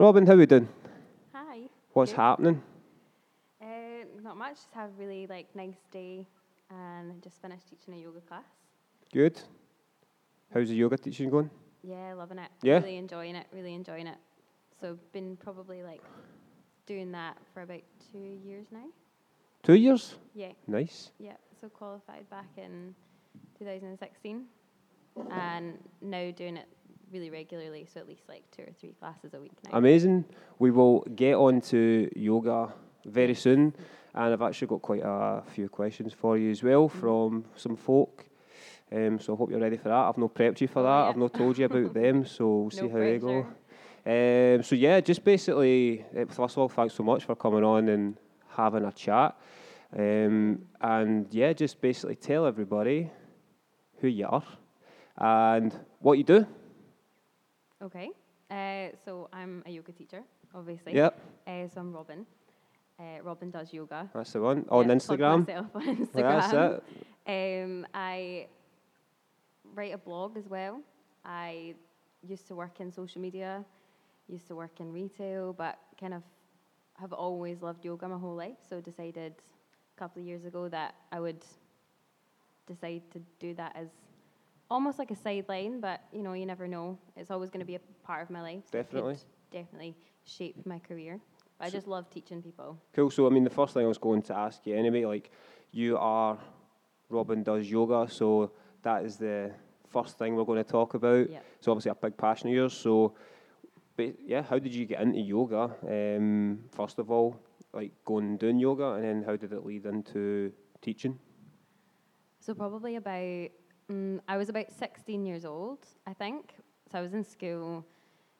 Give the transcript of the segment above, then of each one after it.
Robyn, how are we doing? Hi. What's Good. happening? Uh, not much. Just have a really like nice day, and just finished teaching a yoga class. Good. How's the yoga teaching going? Yeah, loving it. Yeah? Really enjoying it. Really enjoying it. So been probably like doing that for about two years now. Two years? Yeah, Nice. yeah. So qualified back in 2016, and now doing it really regularly. So at least like two or three classes a week now. Amazing. We will get on to yoga very soon, and I've actually got quite a few questions for you as well Mhm. from some folk. Um, so I hope you're ready for that. I've not prepped you for Oh, that. yeah. I've not told you about them, so we'll see No how they go. Um, so yeah, just basically, uh, first of all, thanks so much for coming on and having a chat. Um, and yeah, just basically tell everybody who you are and what you do. Okay. Uh, so I'm a yoga teacher, obviously. Yep, Uh, so I'm Robyn. Uh, Robyn does yoga. that's the one. On Yeah, Instagram. myself on Instagram. that's it. Um, I write a blog as well. I used to work in social media, used to work in retail, but kind of have always loved yoga my whole life. So decided a couple of years ago that I would decide to do that as almost like a sideline, but you know, you never know. It's always going to be a part of my life. Definitely. definitely shape my career. But I just love teaching people. Cool. So, I mean, the first thing I was going to ask you anyway, like, you are Robyn does yoga, so that is the first thing we're going to talk about. Yeah. It's obviously a big passion of yours. So, but yeah, how did you get into yoga? Um, first of all, like going and doing yoga, and then how did it lead into teaching? So probably about mm I was about 16 years old, I think. So I was in school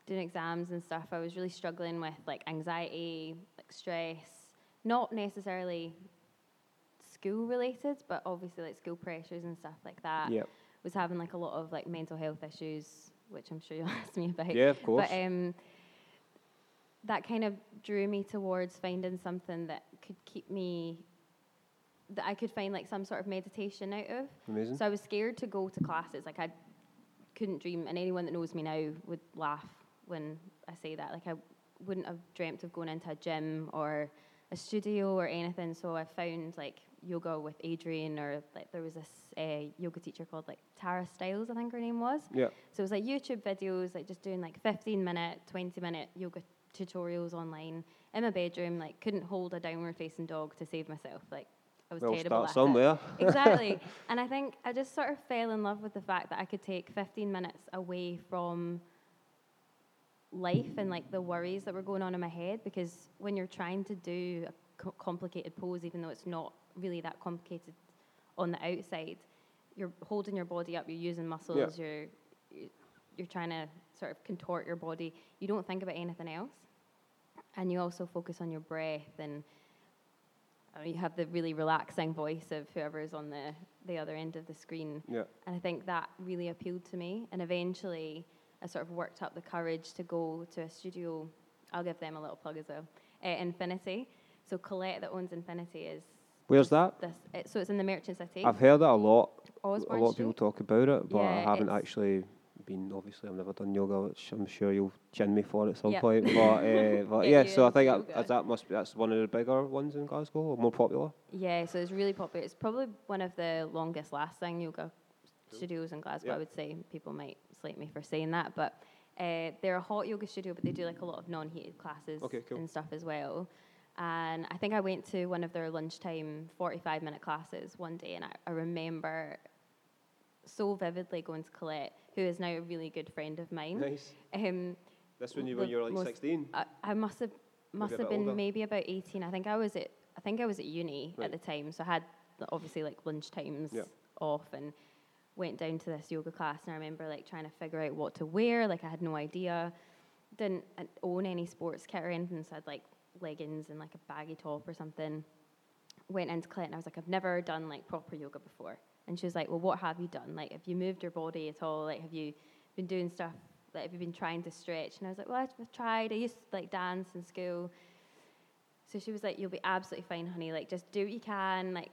doing exams and stuff. I was really struggling with like anxiety, like stress, not necessarily school related, but obviously like school pressures and stuff like that. Yep. Was having like a lot of like mental health issues, which I'm sure you'll ask me about. Yeah, of course. But um, that kind of drew me towards finding something that could keep me, that I could find like some sort of meditation out of. Amazing. So I was scared to go to classes. Like I couldn't dream, and anyone that knows me now would laugh when I say that. Like I wouldn't have dreamt of going into a gym or a studio or anything. So I found like yoga with Adriene, or like there was this uh, yoga teacher called like Tara Stiles, I think her name was. yeah. So it was like YouTube videos, like just doing like 15 minute, 20 minute yoga tutorials online in my bedroom. Like couldn't hold a downward facing dog to save myself. Like I was Well, terrible start somewhere. it. Exactly. and I think I just sort of fell in love with the fact that I could take 15 minutes away from life and like the worries that were going on in my head because when you're trying to do a co- complicated pose even though it's not really that complicated on the outside you're holding your body up you're using muscles you're you're trying to sort of contort your body you don't think about anything else and you also focus on your breath and uh, you have the really relaxing voice of whoever is on the, the other end of the screen Yeah. and I think that really appealed to me. And eventually, I sort of worked up the courage to go to a studio. I'll give them a little plug as well. Uh, Infinity. So Colette, that owns Infinity, is Where's that? this. It, so it's in the Merchant City. I've heard it a lot. Osborne a lot of people talk about it, but I haven't actually been. Obviously, I've never done yoga, which I'm sure you'll chin me for at some Yep. point. But, uh, but yeah, so I think that, that must be that's one of the bigger ones in Glasgow, or more popular. Yeah, so it's really popular. It's probably one of the longest lasting yoga studios in Glasgow. Yeah. I would say people might slate me for saying that, but uh, they're a hot yoga studio, but they do like a lot of non-heated classes Okay, cool. and stuff as well. And I think I went to one of their lunchtime 45 minute classes one day, and I, I remember so vividly going to Colette, who is now a really good friend of mine. Nice. Um, This when you when you were like most- 16. I, I must have must have been older. maybe about eighteen. I think I was at I think I was at uni Right. at the time, so I had obviously like lunch times Yeah. off and went down to this yoga class. And I remember like trying to figure out what to wear. Like I had no idea, didn't uh, own any sports kit or anything, so I had like leggings and like a baggy top or something. Went into Colette and I was like, I've never done like proper yoga before. And she was like, Well, what have you done? Like, have you moved your body at all? Like, have you been doing stuff? Like, have you been trying to stretch? And I was like, Well, I've tried. I used to like dance in school. So she was like, You'll be absolutely fine, honey. Like, just do what you can. Like,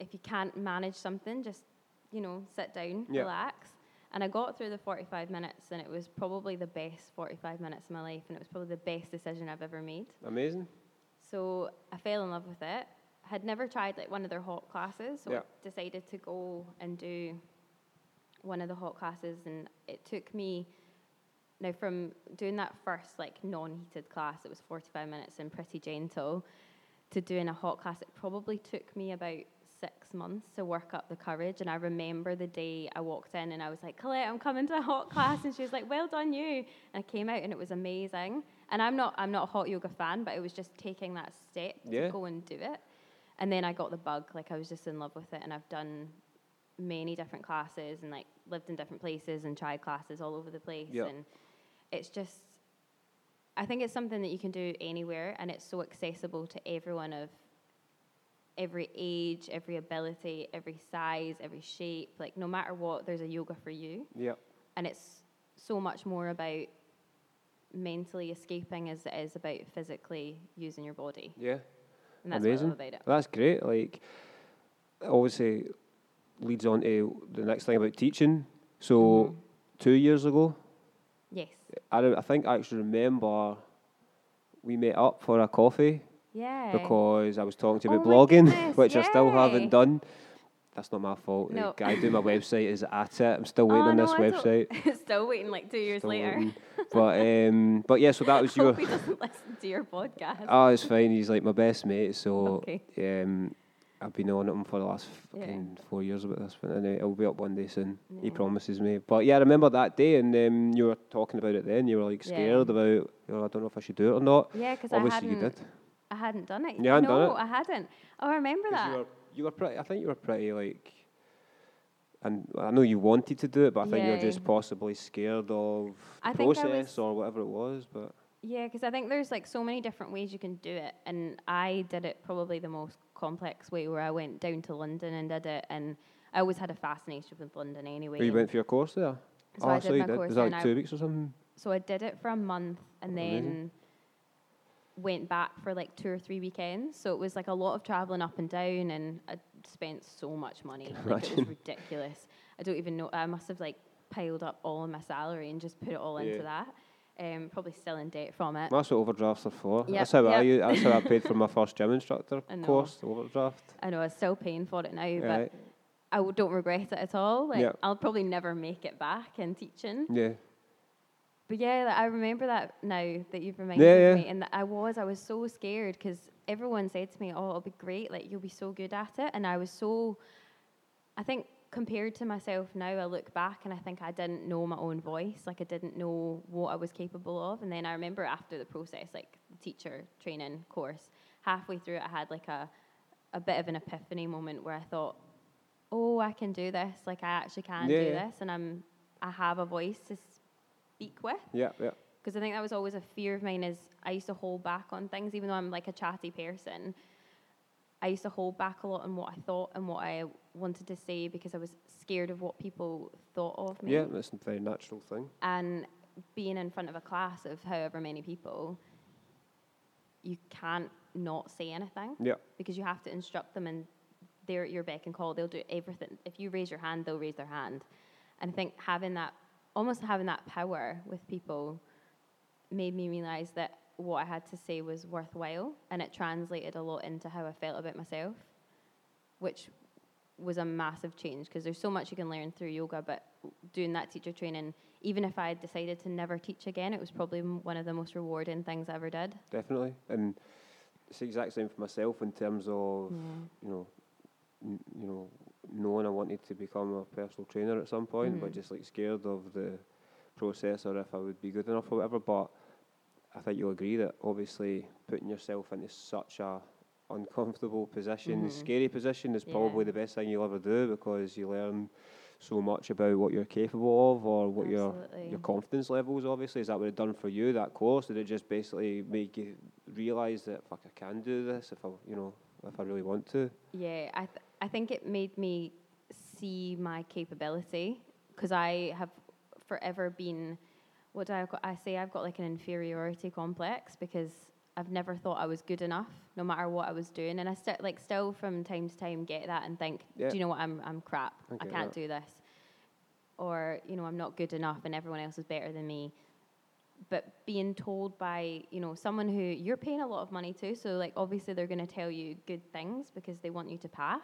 if you can't manage something, just, you know, sit down, Yeah. relax. And I got through the 45 minutes, and it was probably the best 45 minutes of my life, and it was probably the best decision I've ever made. Amazing. So I fell in love with it. Had never tried like one of their hot classes, so Yeah. Decided to go and do one of the hot classes, and it took me now from doing that first like non-heated class, it was 45 minutes and pretty gentle, to doing a hot class. It probably took me about six months to work up the courage. And I remember the day I walked in and I was like, Colette, I'm coming to a hot class, and she was like, Well done, you. And I came out and it was amazing. And I'm not I'm not a hot yoga fan, but it was just taking that step Yeah. to go and do it. And then I got the bug, like I was just in love with it, and I've done many different classes and like lived in different places and tried classes all over the place. Yeah. And it's just I think it's something that you can do anywhere and it's so accessible to everyone of every age, every ability, every size, every shape. Like no matter what, there's a yoga for you. Yep. And it's so much more about mentally escaping as it is about physically using your body. Yeah. And that's Amazing. what about it. That's great. Like, obviously, leads on to the next thing about teaching. So, Mhm. two years ago, Yes. I, I think I actually remember we met up for a coffee Yeah. because I was talking to you Oh about my blogging, goodness, which I still haven't done. That's not my fault. The No. guy doing my website is at it. I'm still waiting Oh, on no, this I website. Still waiting like two years Still later. waiting. But um, but yeah, so that was your. Hope he doesn't listen to your podcast. Oh, it's fine. He's like my best mate. So Okay. um, I've been on him for the last Yeah. fucking four years about this, but anyway, it'll be up one day soon. He promises me. But yeah, I remember that day, and um, you were talking about it then. You were like Yeah. scared about, you know, I don't know if I should do it or not. yeah, because I Obviously, hadn't. you did. I hadn't done it. You hadn't no, done it? I hadn't. Oh, I remember that. You were, pretty. I think you were pretty like. And I know you wanted to do it, but I think you were Yeah. just possibly scared of the I think I process was- or whatever it was. But Yeah, because I think there's like so many different ways you can do it, and I did it probably the most complex way, where I went down to London and did it, and I always had a fascination with London anyway. oh, you and went for your course there. So oh, I so did you my did. course Was that and like I- two weeks or something? So I did it for a month, and Amazing. Went back for like two or three weekends. So it was like a lot of traveling up and down, and I spent so much money. Like it was ridiculous. I don't even know. I must have like piled up all of my salary and just put it all Yeah. into that. Um, probably still in debt from it. That's what overdrafts are for. Yep, That's how I. yep. u- That's how I paid for my first gym instructor I know. course. The overdraft. I know I'm still paying for it now, but Right. I w- don't regret it at all. Like Yeah. I'll probably never make it back in teaching. Yeah. But yeah, I remember that now that you've reminded Yeah, me, and I was, I was so scared because everyone said to me, "Oh, it'll be great, like you'll be so good at it," and I was so. I think compared to myself now, I look back and I think I didn't know my own voice, like I didn't know what I was capable of, and then I remember after the process, like the teacher training course, halfway through it, I had like a, a bit of an epiphany moment where I thought, "Oh, I can do this! Like I actually can Yeah, do this, and I'm, I have a voice to speak with." Yeah. Yeah. because I think that was always a fear of mine is I used to hold back on things even though I'm like a chatty person I used to hold back a lot on what I thought and what I wanted to say because I was scared of what people thought of me Yeah. That's a very natural thing. and being in front of a class of however many people you can't not say anything Yeah. because you have to instruct them and they're at your beck and call. They'll do everything. If you raise your hand, they'll raise their hand. And I think having that, almost having that power with people made me realize that what I had to say was worthwhile and it translated a lot into how I felt about myself, which was a massive change because there's so much you can learn through yoga, but doing that teacher training, even if I had decided to never teach again, it was probably one of the most rewarding things I ever did. Definitely. And it's the exact same for myself in terms of Yeah. you know, n- you know, knowing I wanted to become a personal trainer at some point, but Mhm. just like scared of the process or if I would be good enough or whatever. But I think you'll agree that obviously putting yourself into such a uncomfortable position, Mhm. scary position, is probably Yeah. the best thing you'll ever do because you learn so much about what you're capable of or what your your confidence levels. Obviously, is that what it done for you? That course did it just basically make you realise that fuck I can do this if I you know if I really want to? Yeah, I th- I think it made me see my capability because I have forever been what do I got, I say I've got like an inferiority complex because I've never thought I was good enough no matter what I was doing and I still like still from time to time get that and think Yeah. do you know what I'm I'm crap I I, can't that. do this or you know I'm not good enough and everyone else is better than me. But being told by you know someone who you're paying a lot of money to, so like obviously they're going to tell you good things because they want you to pass.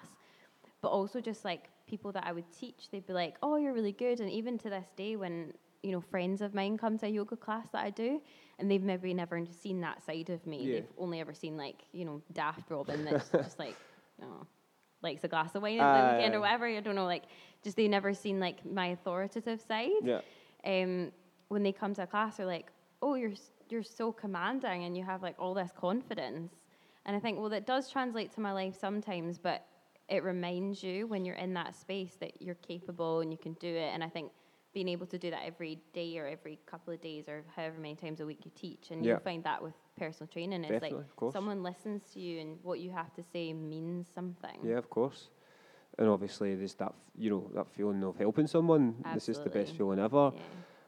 But also just like people that I would teach, they'd be like, "Oh, you're really good," and even to this day, when you know friends of mine come to a yoga class that I do, and they've maybe never seen that side of me. Yeah. They've only ever seen like you know daft Robyn that's just like know likes a glass of wine at the weekend or whatever. I don't know, like just they never seen like my authoritative side. Yeah. Um, when they come to a class, they're like, "Oh, you're you're so commanding and you have like all this confidence." And I think, well, that does translate to my life sometimes, but it reminds you when you're in that space that you're capable and you can do it. And I think being able to do that every day or every couple of days or however many times a week you teach, and Yeah. you'll find that with personal training, it's Definitely, like someone listens to you and what you have to say means something. Yeah, of course. And obviously, there's that you know that feeling of helping someone. This is the best feeling ever. Yeah.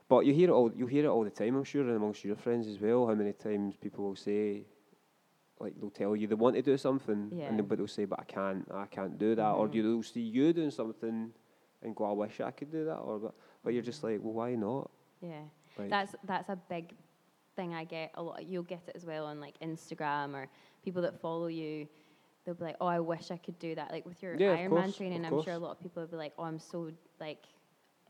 But you hear it all. You hear it all the time. I'm sure, and amongst your friends as well. How many times people will say, like they'll tell you they want to do something, Yeah. and then, but they'll say, "But I can't. I can't do that." Or Mhm. they'll see you doing something, and go, "I wish I could do that." Or but, but you're just like, "Well, why not?" Yeah. Like, That's that's a big thing I get a lot. You'll get it as well on like Instagram or people that follow you. They'll be like, "Oh, I wish I could do that." Like with your Yeah, Ironman course, training, I'm sure a lot of people will be like, "Oh, I'm so like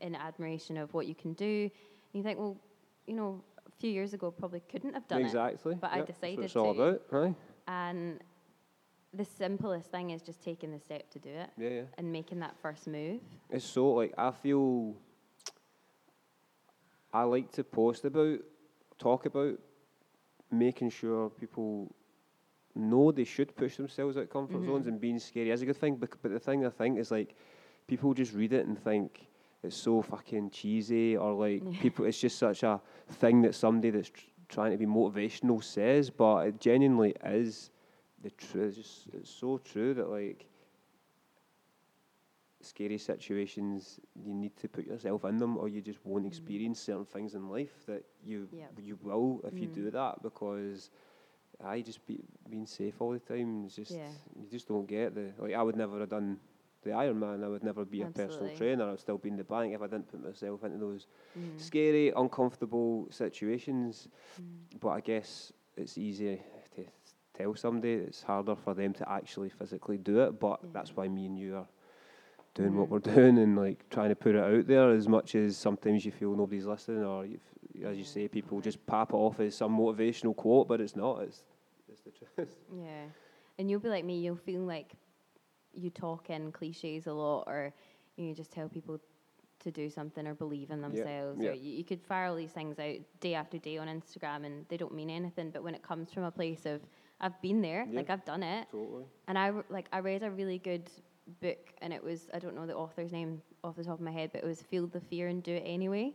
in admiration of what you can do." And you think, well, you know, few years ago probably couldn't have done it. exactly. but I Yep, that's what decided it's all to. about, right? And the simplest thing is just taking the step to do it Yeah, yeah. and making that first move. It's so like I feel I like to post about, talk about making sure people know they should push themselves out of comfort Mhm. zones and being scary is a good thing. But, but the thing I think is like people just read it and think it's so fucking cheesy or like Yeah. people. It's just such a thing that somebody that's tr- trying to be motivational says, but it genuinely is the truth. It's just it's so true that like scary situations, you need to put yourself in them, or you just won't Mm. experience certain things in life that you Yep. you will if you Mm. do that. Because I just be being safe all the time. It's just Yeah. you just don't get the like. I would never have done the Ironman. I would never be a personal trainer. I'd still be in the bank if I didn't put myself into those Mm. scary, uncomfortable situations. Mm. But I guess it's easy to tell somebody. It's harder for them to actually physically do it. But Yeah. that's why me and you are doing what Mhm. we're doing and like trying to put it out there as much as sometimes you feel nobody's listening or as you say people right. just pop it off as some motivational quote but it's not it's it's the truth Yeah. And you'll be like me, you'll feel like you talk in cliches a lot or you just tell people to do something or believe in themselves. yeah. Or you, you could fire all these things out day after day on Instagram and they don't mean anything. But when it comes from a place of, I've been there, Yeah. like I've done it. totally And I like I read a really good book, and it was I don't know the author's name off the top of my head, but it was "Feel the Fear and Do It Anyway,"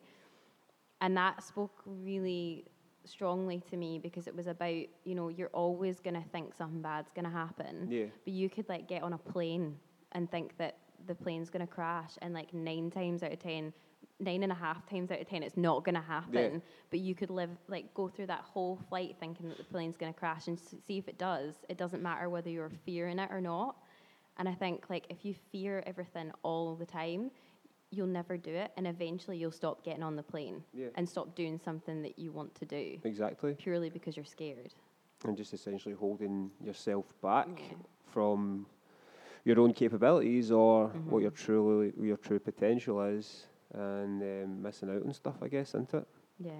and that spoke really strongly to me because it was about you know you're always gonna think something bad's gonna happen, yeah but you could like get on a plane and think that the plane's gonna crash, and like nine times out of ten. Nine and a half times out of ten, it's not gonna happen. But you could live, like, go through that whole flight thinking that the plane's gonna crash, and s- see if it does. It doesn't matter whether you're fearing it or not. And I think like if you fear everything all the time, you'll never do it, and eventually you'll stop getting on the plane yeah and stop doing something that you want to do exactly purely because you're scared. and just essentially holding yourself back Yeah. from your own capabilities or what Mhm. your truly your true potential is and um, missing out on stuff I guess isn't it Yeah.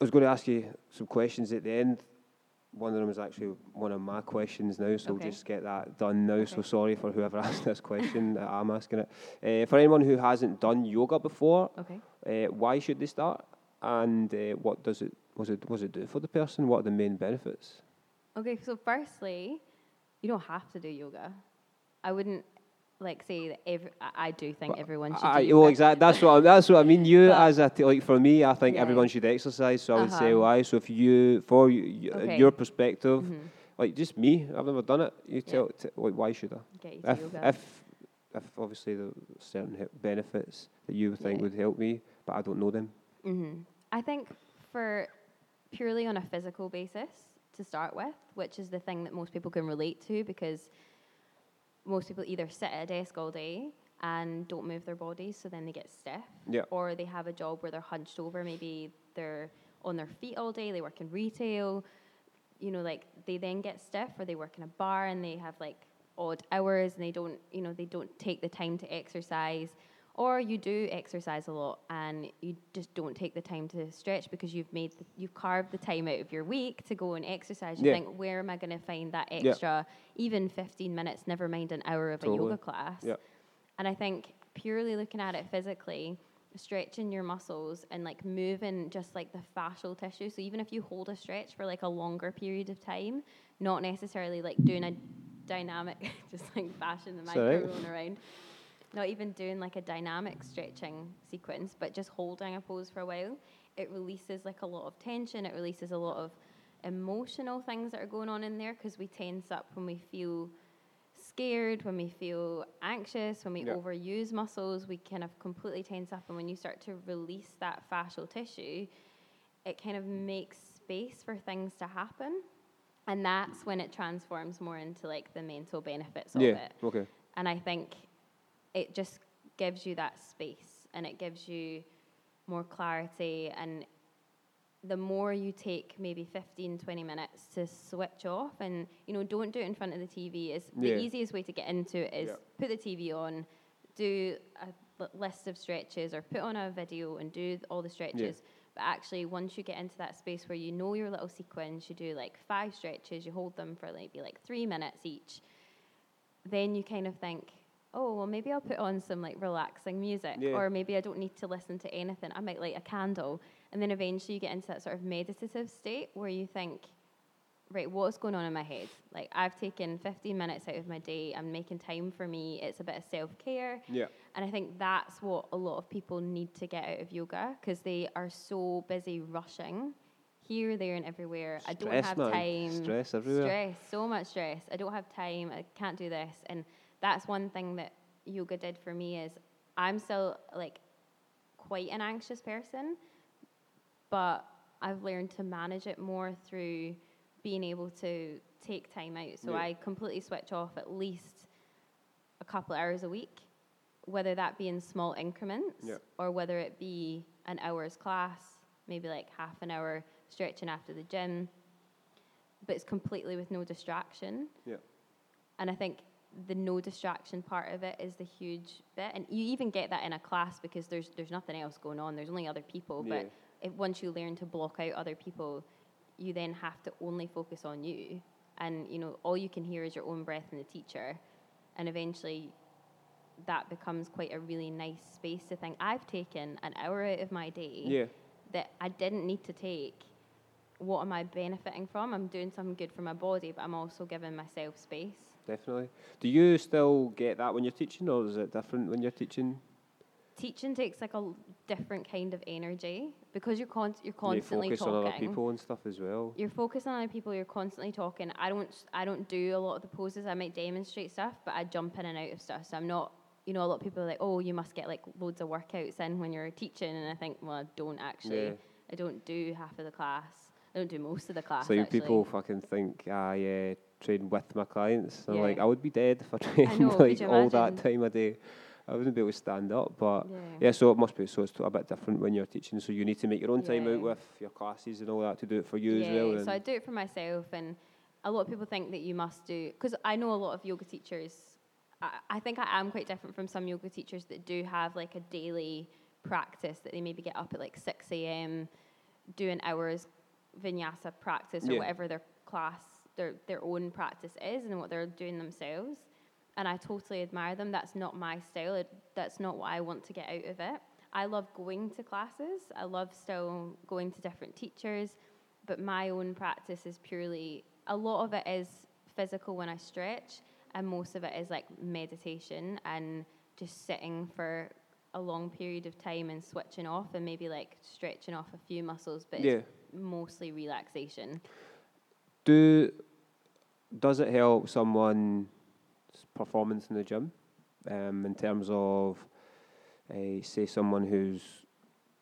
I was going to ask you some questions at the end. One of them is actually one of my questions now, so Okay. we'll just get that done now. So sorry for whoever asked this question. that I'm asking it. Uh, for anyone who hasn't done yoga before, Okay. uh, why should they start? And uh, what does it was it was it do for the person? What are the main benefits? Okay. So firstly, you don't have to do yoga. I wouldn't like say that every. I, do think But everyone should I, do well, exactly. That's what I, that's what I mean. You But- as a t- like for me, I think Yeah. everyone should exercise. So I would say Uh-huh. why. So if you for you, Okay. your perspective, Mhm. like just me, I've never done it. You Yeah. tell t- like why should I? Get you to if, if if obviously the certain he- benefits that you think Yeah. would help me, but I don't know them. hmm I think for purely on a physical basis to start with, which is the thing that most people can relate to because most people either sit at a desk all day and don't move their bodies, so then they get stiff. Yeah. Or they have a job where they're hunched over, maybe they're on their feet all day, they work in retail, you know, like they then get stiff or they work in a bar and they have like odd hours and they don't, you know, they don't take the time to exercise. Or you do exercise a lot and you just don't take the time to stretch because you've made, the, you've carved the time out of your week to go and exercise. You Yeah. think, where am I going to find that Yeah. extra, even 15 minutes, never mind an hour of a yoga class? Yeah. And I think purely looking at it physically, stretching your muscles and like moving just like the fascial tissue. So even if you hold a stretch for like a longer period of time, not necessarily like doing a dynamic, just like bashing the mic Sorry. around. Not even doing like a dynamic stretching sequence, but just holding a pose for a while. It releases like a lot of tension. It releases a lot of emotional things that are going on in there because we tense up when we feel scared, when we feel anxious, when we Yeah. overuse muscles, we kind of completely tense up. And when you start to release that fascial tissue, it kind of makes space for things to happen. And that's when it transforms more into like the mental benefits of Yeah. it. Okay. And I think it just gives you that space and it gives you more clarity. And the more you take maybe 15, 20 minutes to switch off and, you know, don't do it in front of the TV. Is Yeah. The easiest way to get into it is Yeah. put the TV on, do a list of stretches or put on a video and do all the stretches. But actually, once you get into that space where you know your little sequence, you do like five stretches, you hold them for maybe like three minutes each, then you kind of think, oh, well, maybe I'll put on some like relaxing music, Yeah. or maybe I don't need to listen to anything. I might light a candle. And then eventually you get into that sort of meditative state where you think, right, what's going on in my head? Like, I've taken 15 minutes out of my day, I'm making time for me, it's a bit of self care. Yeah. And I think that's what a lot of people need to get out of yoga because they are so busy rushing here, there, and everywhere. I don't have man. time. Stress everywhere. Stress, so much stress. I don't have time. I can't do this. And that's one thing that yoga did for me is I'm still like quite an anxious person, but I've learned to manage it more through being able to take time out. So Yeah. I completely switch off at least a couple of hours a week, whether that be in small increments Yeah. or whether it be an hour's class, maybe like half an hour stretching after the gym, but it's completely with no distraction. Yeah. And I think the no distraction part of it is the huge bit. And you even get that in a class because there's there's nothing else going on. There's only other people. Yeah. But if once you learn to block out other people, you then have to only focus on you. And you know, all you can hear is your own breath and the teacher. And eventually that becomes quite a really nice space to think, I've taken an hour out of my day Yeah. that I didn't need to take. What am I benefiting from? I'm doing something good for my body, but I'm also giving myself space. Definitely. Do you still get that when you're teaching, or is it different when you're teaching? Teaching takes like a different kind of energy because you're con- you're constantly you focus talking. on other people and stuff as well. You're focused on other people. You're constantly talking. I don't. I don't do a lot of the poses. I might demonstrate stuff, but I jump in and out of stuff. So I'm not. You know, a lot of people are like, "Oh, you must get like loads of workouts in when you're teaching," and I think, well, I don't actually. Yeah. I don't do half of the class. I don't do most of the class. So actually. people fucking think I uh, train with my clients. I'm Yeah. like, I would be dead if I trained know, like all that time a day. I wouldn't be able to stand up. But Yeah. yeah, so it must be. So it's a bit different when you're teaching. So you need to make your own time out with your classes and all that to do it for you yeah, as well. so I do it for myself, and a lot of people think that you must do because I know a lot of yoga teachers. I, I think I am quite different from some yoga teachers that do have like a daily practice that they maybe get up at like six a.m. doing hours vinyasa practice or Yeah. whatever their class their their own practice is and what they're doing themselves. And I totally admire them. That's not my style. It, that's not what I want to get out of it. I love going to classes. I love still going to different teachers, but my own practice is purely a lot of it is physical when I stretch, and most of it is like meditation and just sitting for a long period of time and switching off and maybe like stretching off a few muscles, but Yeah. it's mostly relaxation. Do does it help someone's performance in the gym um, in terms of, uh, say, someone who's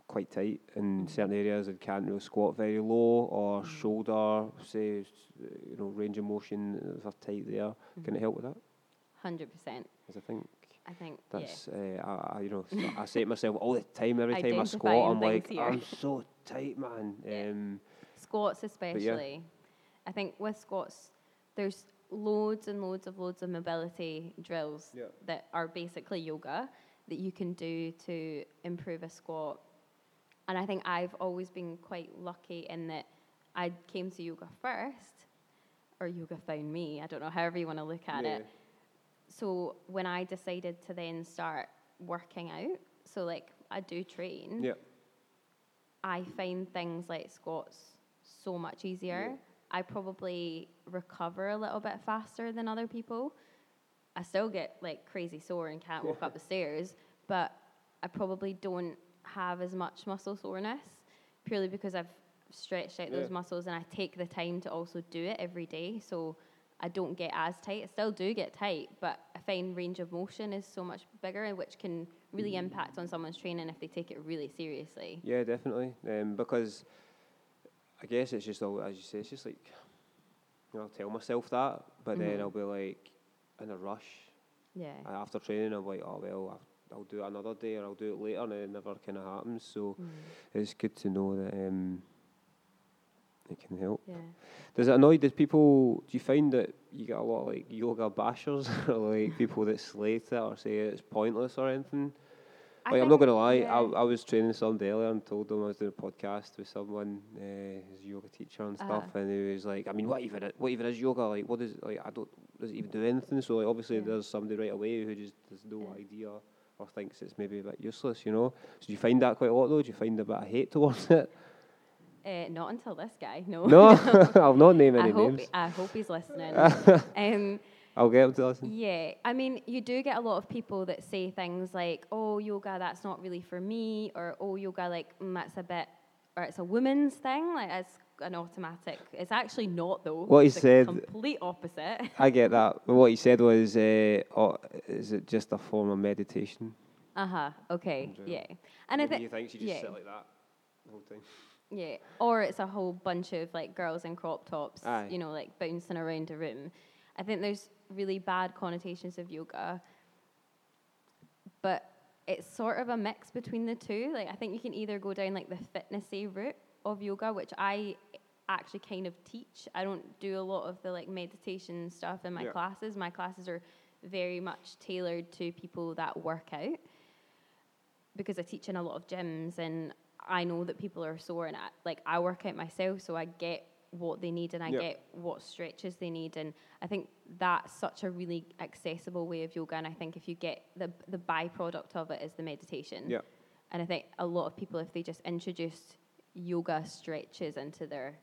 quite tight in certain areas and can't really squat very low, or shoulder, say, you know, range of motion is tight there. Can it help with that? Hundred percent. I think I think That's uh, I, I, you know I say it myself all the time every time I squat I'm like here. I'm so tight man. Yeah. Um, squats especially. I think with squats, there's loads and loads of loads of mobility drills Yeah. that are basically yoga that you can do to improve a squat. And I think I've always been quite lucky in that I came to yoga first, or yoga found me. I don't know, however you want to look at Yeah. it. So when I decided to then start working out, so like I do train, yeah. I find things like squats so much easier. Yeah. I probably recover a little bit faster than other people. I still get like crazy sore and can't walk up the stairs, but I probably don't have as much muscle soreness purely because I've stretched out those muscles and I take the time to also do it every day. So I don't get as tight. I still do get tight, but I find range of motion is so much bigger, which can really impact on someone's training if they take it really seriously. Yeah, definitely. Um, because I guess it's just all as you say. It's just like you know, I'll tell myself that, but then Mhm. I'll be like in a rush Yeah. and after training. I'm like, oh well, I'll, I'll do it another day or I'll do it later, and it never kind of happens. So Mm. it's good to know that um, it can help. Yeah. Does it annoy? Does people? Do you find that you get a lot of like yoga bashers or like people that slate it or say it's pointless or anything? I Like, I'm not gonna lie. yeah. I, I was training somebody earlier and told them I was doing a podcast with someone, uh, his yoga teacher and stuff, Uh-huh. and he was like, "I mean, what even i- what even is yoga? Like, what is like? I don't does it even do anything? So like, obviously, Yeah. there's somebody right away who just has no Yeah. idea or thinks it's maybe a bit useless, you know. So do you find that quite a lot though? Do you find a bit of hate towards it? Uh, not until this guy. No. No, I'll not name I any hope. names. I hope he's listening. um, I'll get him to listen. yeah. I mean, you do get a lot of people that say things like, "Oh, yoga, that's not really for me," or "Oh, yoga, like mm, that's a bit, or it's a woman's thing." Like it's an automatic. It's actually not though. What he It's the said- complete opposite. I get that. But what he said was, uh, oh, is it just a form of meditation? Uh huh. Okay. And, Yeah. And I Maybe think you think you just yeah. sit like that the whole time. Yeah, or it's a whole bunch of like girls in crop tops, Aye. you know, like bouncing around a room. I think there's really bad connotations of yoga, but it's sort of a mix between the two. Like I think you can either go down like the fitnessy route of yoga, which I actually kind of teach. I don't do a lot of the like meditation stuff in my Yeah. classes. My classes are very much tailored to people that work out because I teach in a lot of gyms and I know that people are sore and I, like I work out myself so I get what they need and I Yeah. get what stretches they need and I think that's such a really accessible way of yoga and I think if you get the the byproduct of it is the meditation Yeah. and I think a lot of people if they just introduced yoga stretches into their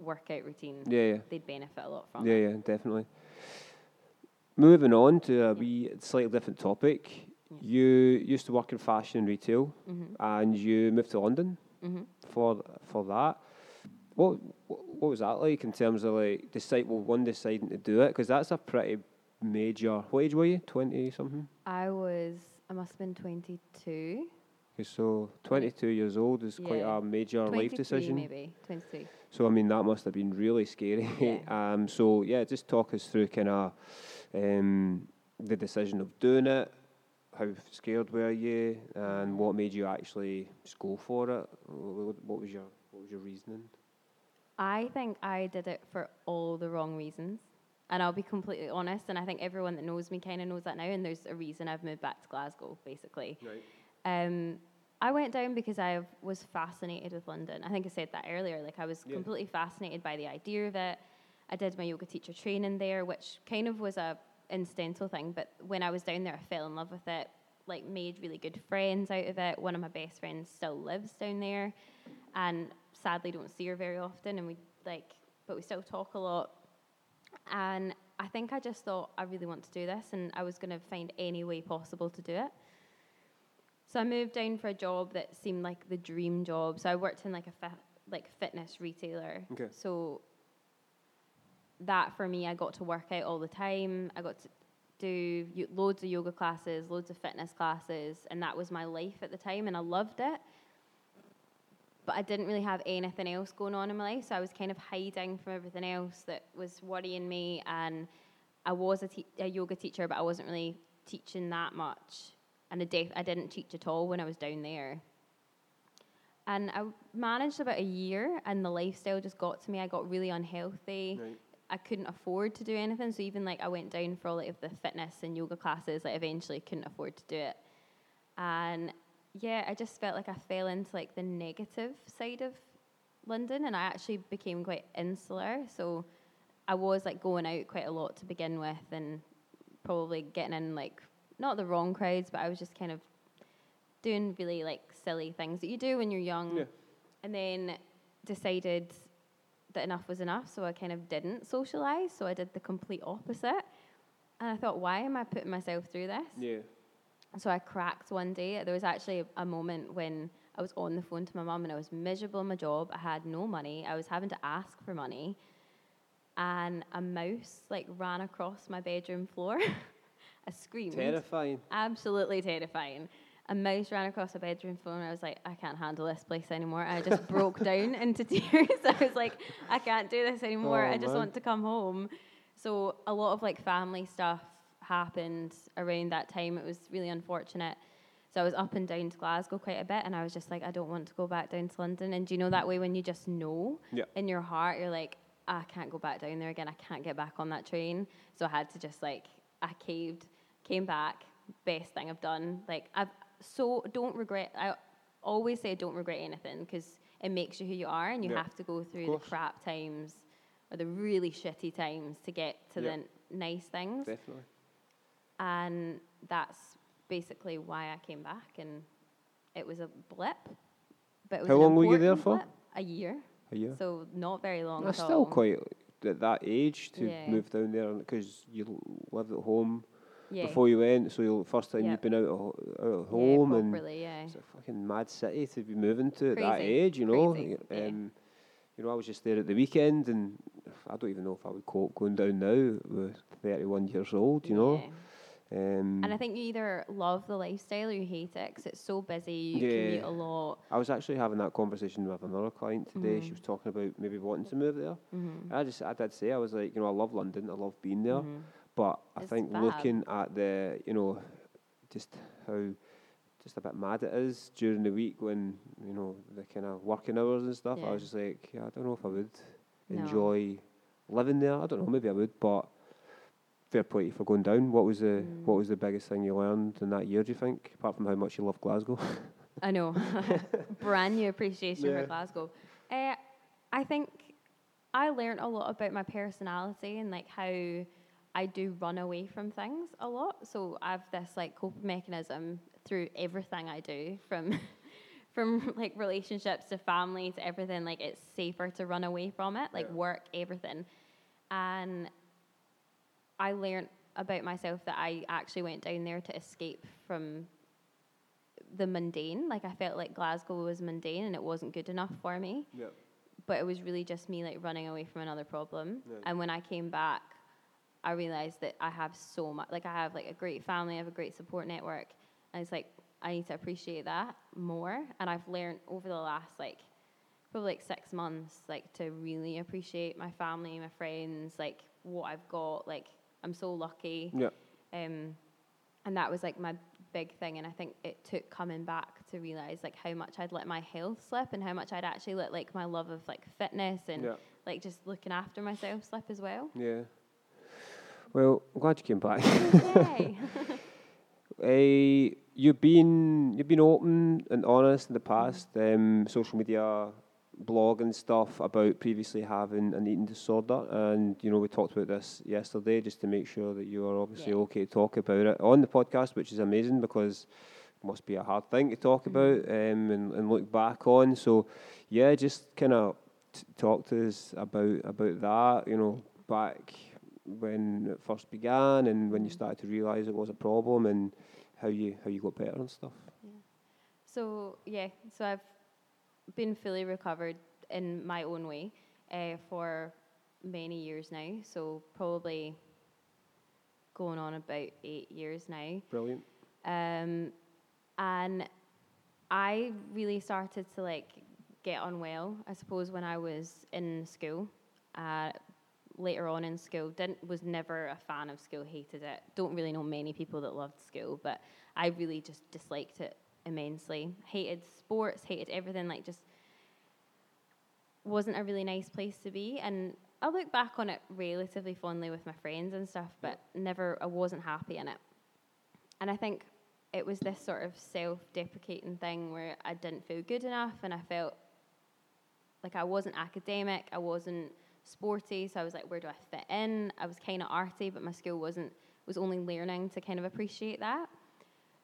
workout routine Yeah, yeah. they'd benefit a lot from Yeah, it yeah, yeah, definitely. Moving on to a wee slightly different topic. You used to work in fashion and retail, Mhm. and you moved to London Mhm. for for that. What what was that like in terms of like decide well one deciding to do it because that's a pretty major. What age were you? Twenty something. I was I must have been 22 Okay, so twenty two years old is quite a major life decision. maybe 23 So I mean that must have been really scary. Yeah. um, so yeah, just talk us through kind of um, the decision of doing it. How scared were you, and what made you actually just go for it? What was your what was your reasoning? I think I did it for all the wrong reasons. And I'll be completely honest, and I think everyone that knows me kind of knows that now, and there's a reason I've moved back to Glasgow, basically. Right. Um, I went down because I was fascinated with London. I think I said that earlier. Like, I was Yeah. completely fascinated by the idea of it. I did my yoga teacher training there, which kind of was a incidental thing, but when I was down there, I fell in love with it, like, made really good friends out of it. One of my best friends still lives down there, and sadly don't see her very often, and we, like, but we still talk a lot. And I think I just thought I really want to do this, and I was going to find any way possible to do it. So I moved down for a job that seemed like the dream job. So I worked in like a fi- like fitness retailer. Okay. So that for me, I got to work out all the time. I got to do loads of yoga classes, loads of fitness classes, and that was my life at the time, and I loved it. But I didn't really have anything else going on in my life, so I was kind of hiding from everything else that was worrying me. And I was a, te- a yoga teacher, but I wasn't really teaching that much, and I, def- I didn't teach at all when I was down there. And I managed about a year, and the lifestyle just got to me. I got really unhealthy. Right. I couldn't afford to do anything. So even like I went down for all like, of the fitness and yoga classes, like eventually couldn't afford to do it. And yeah, I just felt like I fell into like the negative side of London, and I actually became quite insular. So I was like going out quite a lot to begin with, and probably getting in like not the wrong crowds, but I was just kind of doing really like silly things that you do when you're young. Yeah. And then decided that enough was enough, so I kind of didn't socialize. So I did the complete opposite. And I thought, why am I putting myself through this? Yeah. So I cracked one day. There was actually a, moment when I was on the phone to my mum and I was miserable in my job. I had no money. I was having to ask for money. And a mouse like ran across my bedroom floor. I screamed. Terrifying. Absolutely terrifying. A mouse ran across the bedroom floor, and I was like, I can't handle this place anymore. I just broke down into tears. I was like, I can't do this anymore. Oh, I just man. want to come home. So a lot of like family stuff happened around that time. It was really unfortunate. So I was up and down to Glasgow quite a bit, and I was just like, I don't want to go back down to London. And do you know that way when you just know Yeah. in your heart, you're like, I can't go back down there again. I can't get back on that train. So I had to just like, I caved, came back. Best thing I've done. Like I've so don't regret. I always say don't regret anything because it makes you who you are, and you Yeah, have to go through the crap times or the really shitty times to get to Yeah. the nice things. Definitely. And that's basically why I came back, and it was a blip. But it was How long were you there for? blip. A year. A year. So not very long That's at still quite at that age to Yeah. move down there because you lived at home yeah. before you went. So you first time Yep. you've been out of, out of home and properly, yeah. it's a fucking mad city to be moving to at that age. You know. crazy. Um, you know, I was just there at the weekend and I don't even know if I would cope going down now with 31 years old. You know. Yeah. Um, And I think you either love the lifestyle or you hate it because it's so busy. You Yeah. commute a lot. I was actually having that conversation with another client today. Mm-hmm. She was talking about maybe wanting to move there. Mhm. I just, I did say, I was like, you know, I love London. I love being there. Mhm. But I It's think fab. looking at the, you know, just how just a bit mad it is during the week when you know the kind of working hours and stuff. I was just like, yeah, I don't know if I would No. enjoy living there. I don't know, maybe I would, but fair play for going down. What was the Mm. what was the biggest thing you learned in that year? Do you think, apart from how much you love Glasgow? I know. Brand new appreciation Yeah. for Glasgow. Uh, I think I learned a lot about my personality and like how I do run away from things a lot. So I have this like coping mechanism through everything I do from from like relationships to family to everything. Like it's safer to run away from it, like Yeah. work, everything. And I learned about myself that I actually went down there to escape from the mundane. Like I felt like Glasgow was mundane and it wasn't good enough for me. yeah. But it was really just me like running away from another problem. Yeah. And when I came back, I realized that I have so much. Like I have like a great family, I have a great support network, and it's like I need to appreciate that more. And I've learned over the last like probably like six months, like to really appreciate my family, my friends, like what I've got. Like I'm so lucky. Yeah. Um, and that was like my big thing. And I think it took coming back to realize like how much I'd let my health slip and how much I'd actually let like my love of like fitness and Yeah. like just looking after myself slip as well. Yeah. Well, I'm glad you came back. Uh, you've been you've been open and honest in the past, um, social media, blog and stuff about previously having an eating disorder, and you know we talked about this yesterday just to make sure that you are obviously Yeah. okay to talk about it on the podcast, which is amazing because it must be a hard thing to talk about um, and, and look back on. So yeah, just kind of t- talk to us about about that. You know, back when it first began and when you started to realise it was a problem and how you how you got better and stuff. So yeah, so I've been fully recovered in my own way uh, for many years now. So probably going on about eight years now. Brilliant. Um, and I really started to like get unwell, I suppose, when I was in school. Uh, later on in school. Didn't was never a fan of school. Hated it. Don't really know many people that loved school, but I really just disliked it immensely. Hated sports. Hated everything. Like just wasn't a really nice place to be. And I look back on it relatively fondly with my friends and stuff, but never I wasn't happy in it. And I think it was this sort of self-deprecating thing where I didn't feel good enough, and I felt like I wasn't academic, I wasn't sporty, so I was like, where do I fit in? I was kind of arty, but my school wasn't was only learning to kind of appreciate that.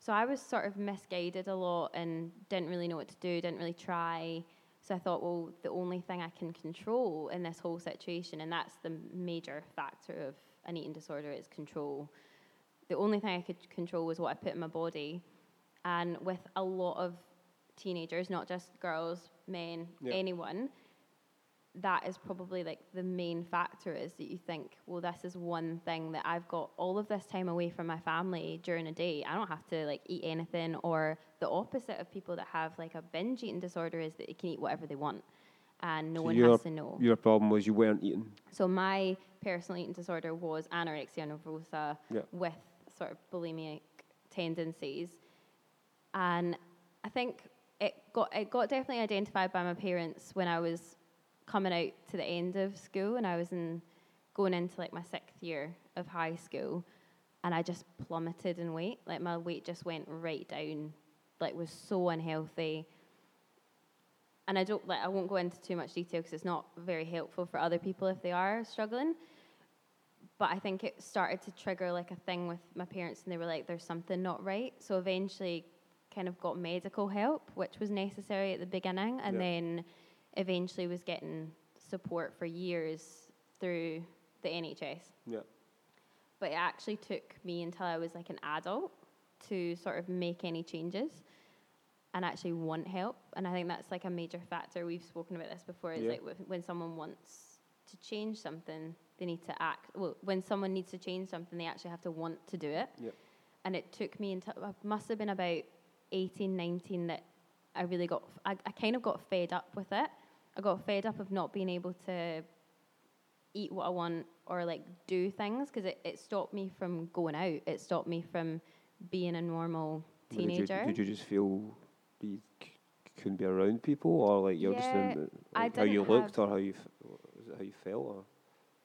So I was sort of misguided a lot and didn't really know what to do, didn't really try. So I thought, well, the only thing I can control in this whole situation, and that's the major factor of an eating disorder, is control. The only thing I could control was what I put in my body. And with a lot of teenagers, not just girls, men, Yeah. anyone, that is probably like the main factor is that you think, well, this is one thing that I've got all of this time away from my family during a day. I don't have to like eat anything. Or the opposite of people that have like a binge eating disorder is that they can eat whatever they want, and no So one your- has to know. Your problem was you weren't eating. So my personal eating disorder was anorexia nervosa Yeah. with sort of bulimic tendencies, and I think it got it got definitely identified by my parents when I was coming out to the end of school and I was in going into like my sixth year of high school, and I just plummeted in weight. Like my weight just went right down, like was so unhealthy and I don't like I won't go into too much detail because it's not very helpful for other people if they are struggling. But I think it started to trigger like a thing with my parents, and they were like, "There's something not right." So eventually, kind of got medical help, which was necessary at the beginning, and Yeah. then eventually was getting support for years through the NHS. Yeah. But it actually took me until I was like an adult to sort of make any changes and actually want help. And I think that's like a major factor. We've spoken about this before. Is Yeah. like wh- when someone wants to change something, they need to act. Well, when someone needs to change something, they actually have to want to do it. Yep. And it took me until I must have been about 18, 19 that I really got. I, I kind of got fed up with it. I got fed up of not being able to eat what I want or like do things because it, it stopped me from going out. It stopped me from being a normal Did you- teenager. Did you, just feel you c- couldn't be around people, or like you're just in, like how you looked, or how you f- how you felt, or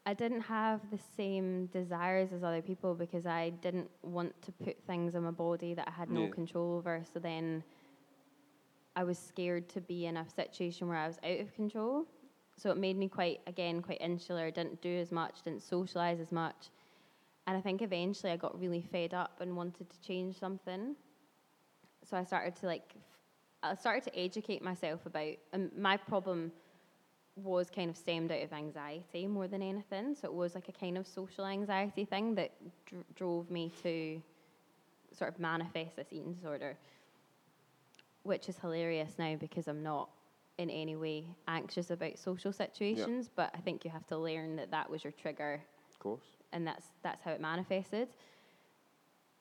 I didn't have the same desires as other people because I didn't want to put things in my body that I had no Yeah. control over. So then I was scared to be in a situation where I was out of control. So it made me quite, again, quite insular, didn't do as much, didn't socialize as much. And I think eventually I got really fed up and wanted to change something. So I started to like, I started to educate myself about, and my problem was kind of stemmed out of anxiety more than anything. So it was like a kind of social anxiety thing that dr- drove me to sort of manifest this eating disorder, which is hilarious now because I'm not in any way anxious about social situations. But I think you have to learn that that was your trigger of course. and that's that's how it manifested.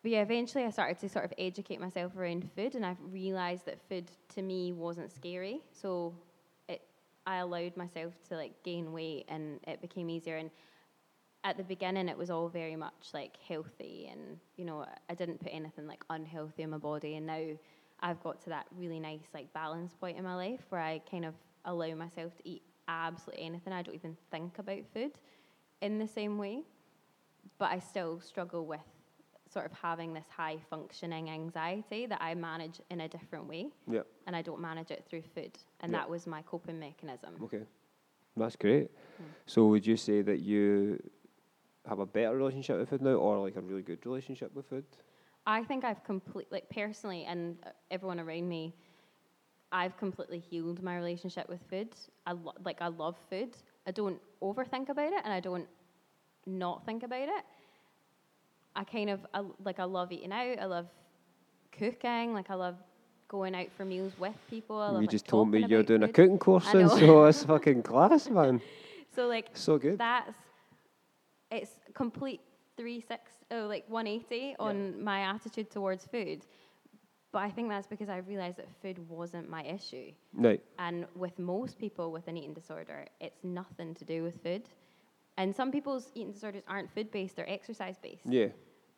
But yeah, eventually I started to sort of educate myself around food, and I've realized that food to me wasn't scary. So it, I allowed myself to like gain weight, and it became easier. And at the beginning, it was all very much like healthy, and you know, I didn't put anything like unhealthy in my body. And now I've got to that really nice like balance point in my life where I kind of allow myself to eat absolutely anything. I don't even think about food in the same way but I still struggle with sort of having this high functioning anxiety that I manage in a different way Yeah. and I don't manage it through food. And that was my coping mechanism. Okay. That's great. Mm. So would you say that you have a better relationship with food now, or like a really good relationship with food? I think I've completely, like personally and uh, everyone around me I've completely healed my relationship with food. I lo- like I love food. I don't overthink about it and I don't not think about it. I kind of I, like I love eating out. I love cooking. Like I love going out for meals with people. I love, you like, just told me you're doing a cooking course and so it's fucking class, man. So like So good. that's it's complete three six oh like one eighty on my attitude towards food. But I think that's because I realized that food wasn't my issue. Right. And with most people with an eating disorder, it's nothing to do with food. And some people's eating disorders aren't food based; they're exercise based. Yeah.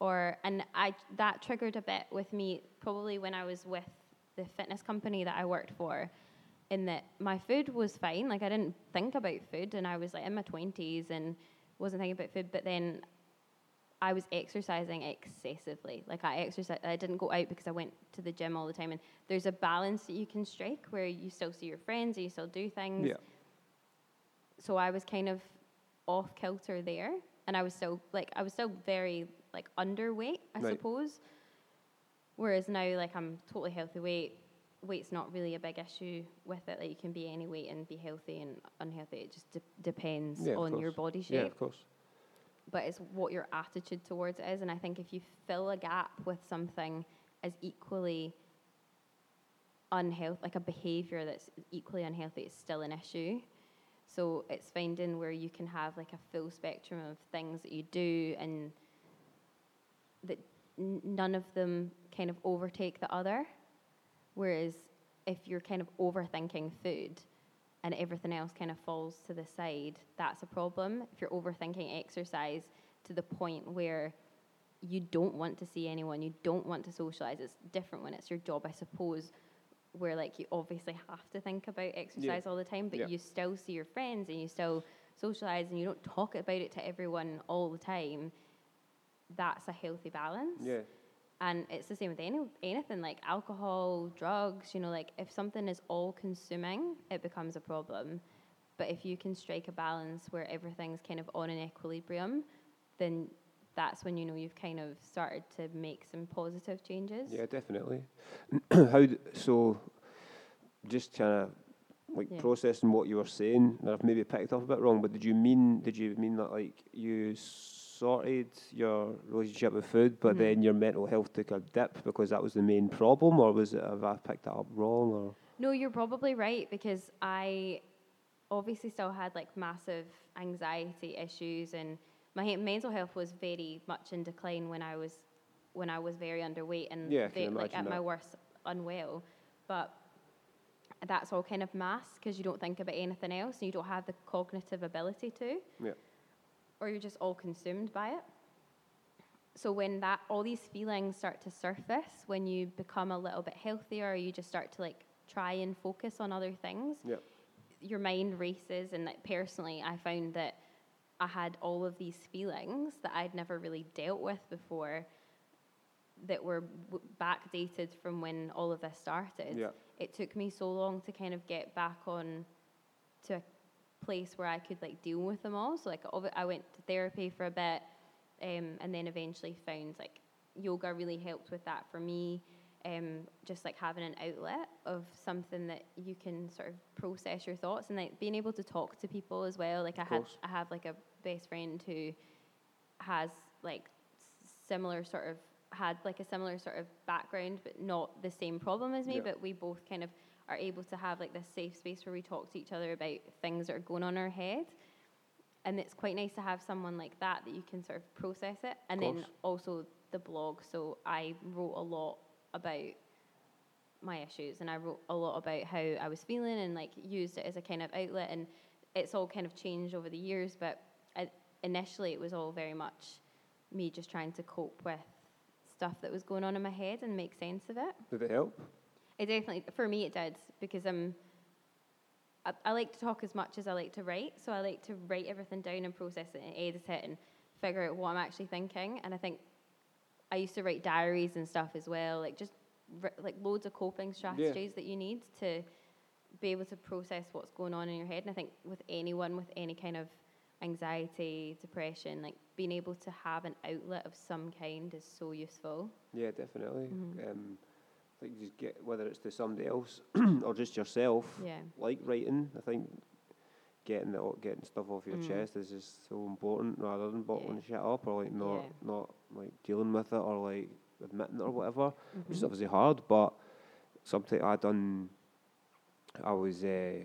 Or and I that triggered a bit with me probably when I was with the fitness company that I worked for. In that my food was fine, like I didn't think about food, and I was like in my twenties and wasn't thinking about food. But then I was exercising excessively. Like I exercise, I didn't go out because I went to the gym all the time. And there's a balance that you can strike where you still see your friends and you still do things. Yeah. So I was kind of off kilter there, and I was still like I was still very like underweight, I Right. suppose. Whereas now, like I'm totally healthy weight. Weight's not really a big issue with it. Like you can be any weight and be healthy and unhealthy. It just de- depends Yeah, on your body shape Yeah, of course. But it's what your attitude towards it is. And I think if you fill a gap with something as equally unhealthy, like a behavior that's equally unhealthy, it's still an issue. So it's finding where you can have like a full spectrum of things that you do and that n- none of them kind of overtake the other. Whereas if you're kind of overthinking food and everything else kind of falls to the side, that's a problem. If you're overthinking exercise to the point where you don't want to see anyone, you don't want to socialize, it's different when it's your job, I suppose, where like you obviously have to think about exercise all the time, but Yeah. you still see your friends and you still socialize and you don't talk about it to everyone all the time. That's a healthy balance. Yeah. And it's the same with any anything like alcohol, drugs. You know, like if something is all consuming, it becomes a problem. But if you can strike a balance where everything's kind of on an equilibrium, then that's when you know you've kind of started to make some positive changes. Yeah, definitely. How d- so? Just kind of like Yeah. processing what you were saying. and I've maybe picked up a bit wrong, but did you mean did you mean that like you sorted your relationship with food, but Mhm. then your mental health took a dip because that was the main problem, or was it have I picked that up wrong? Or No, you're probably right because I obviously still had like massive anxiety issues and my mental health was very much in decline when I was when I was very underweight and Yeah, like at my worst unwell. But that's all kind of masked because you don't think about anything else and you don't have the cognitive ability to yeah, or you're just all consumed by it. So when that all these feelings start to surface, when you become a little bit healthier, you just start to like try and focus on other things. yeah, Your mind races, and like personally, I found that I had all of these feelings that I'd never really dealt with before, that were w- backdated from when all of this started. yeah, It took me so long to kind of get back on to a place where I could like deal with them all. So like I went to therapy for a bit, um, and then eventually found like yoga really helped with that for me. Um, just like having an outlet of something that you can sort of process your thoughts and like being able to talk to people as well. Like I had. I have like a best friend who has like similar sort of had like a similar sort of background, but not the same problem as me. Yeah. But we both kind of are able to have like this safe space where we talk to each other about things that are going on in our head. And it's quite nice to have someone like that that you can sort of process it. And then also the blog. So I wrote a lot about my issues and I wrote a lot about how I was feeling and like used it as a kind of outlet. And it's all kind of changed over the years, but I, initially it was all very much me just trying to cope with stuff that was going on in my head and make sense of it. did it help? It definitely, for me, it did because I'm. I, I like to talk as much as I like to write, so I like to write everything down and process it and edit it and figure out what I'm actually thinking. And I think I used to write diaries and stuff as well, like just like loads of coping strategies that you need to be able to process what's going on in your head. And I think with anyone with any kind of anxiety, depression, like being able to have an outlet of some kind is so useful. Yeah, definitely. Mhm. Um, like just get whether it's to somebody else or just yourself. Yeah. like writing. I think getting o- getting stuff off your Mm. chest is just so important rather than bottling Yeah. shit up or like not Yeah. not like dealing with it or like admitting it or whatever. Which is Mhm. obviously hard, but something I done. I was uh,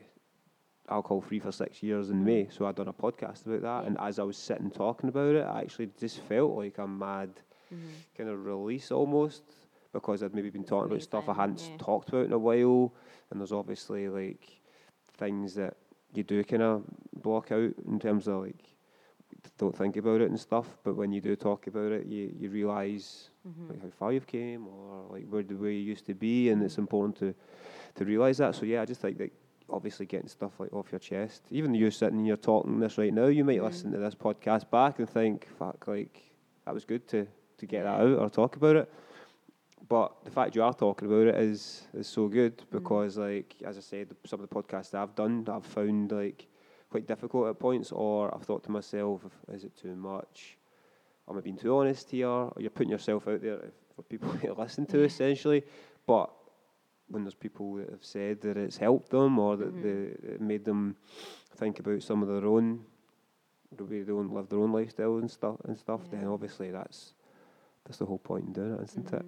alcohol free for six years in. May, so I'd done a podcast about that. Yeah. And as I was sitting talking about it, I actually just felt like a mad Mhm. kind of release almost because I'd maybe been talking about stuff I hadn't yeah. talked about in a while, and there's obviously like things that you do kind of block out in terms of like don't think about it and stuff. But when you do talk about it, you you realize Mm-hmm. like how far you've came or like where the way you used to be, and it's important to to realize that. So yeah, I just think that obviously getting stuff like off your chest. Even you sitting and you're talking this right now, you might Mhm. listen to this podcast back and think, "Fuck, like that was good to to get that out or talk about it." But the fact you are talking about it is is so good Mm. because, like as I said, some of the podcasts that I've done, that I've found like quite difficult at points, or I've thought to myself, "Is it too much? Am I being too honest here?" Or you're putting yourself out there for people to listen to, essentially. But when there's people that have said that it's helped them or that Mhm. the, it made them think about some of their own, the way they to live their own lifestyle and stuff, and stuff, then obviously that's that's the whole point in doing it, isn't it?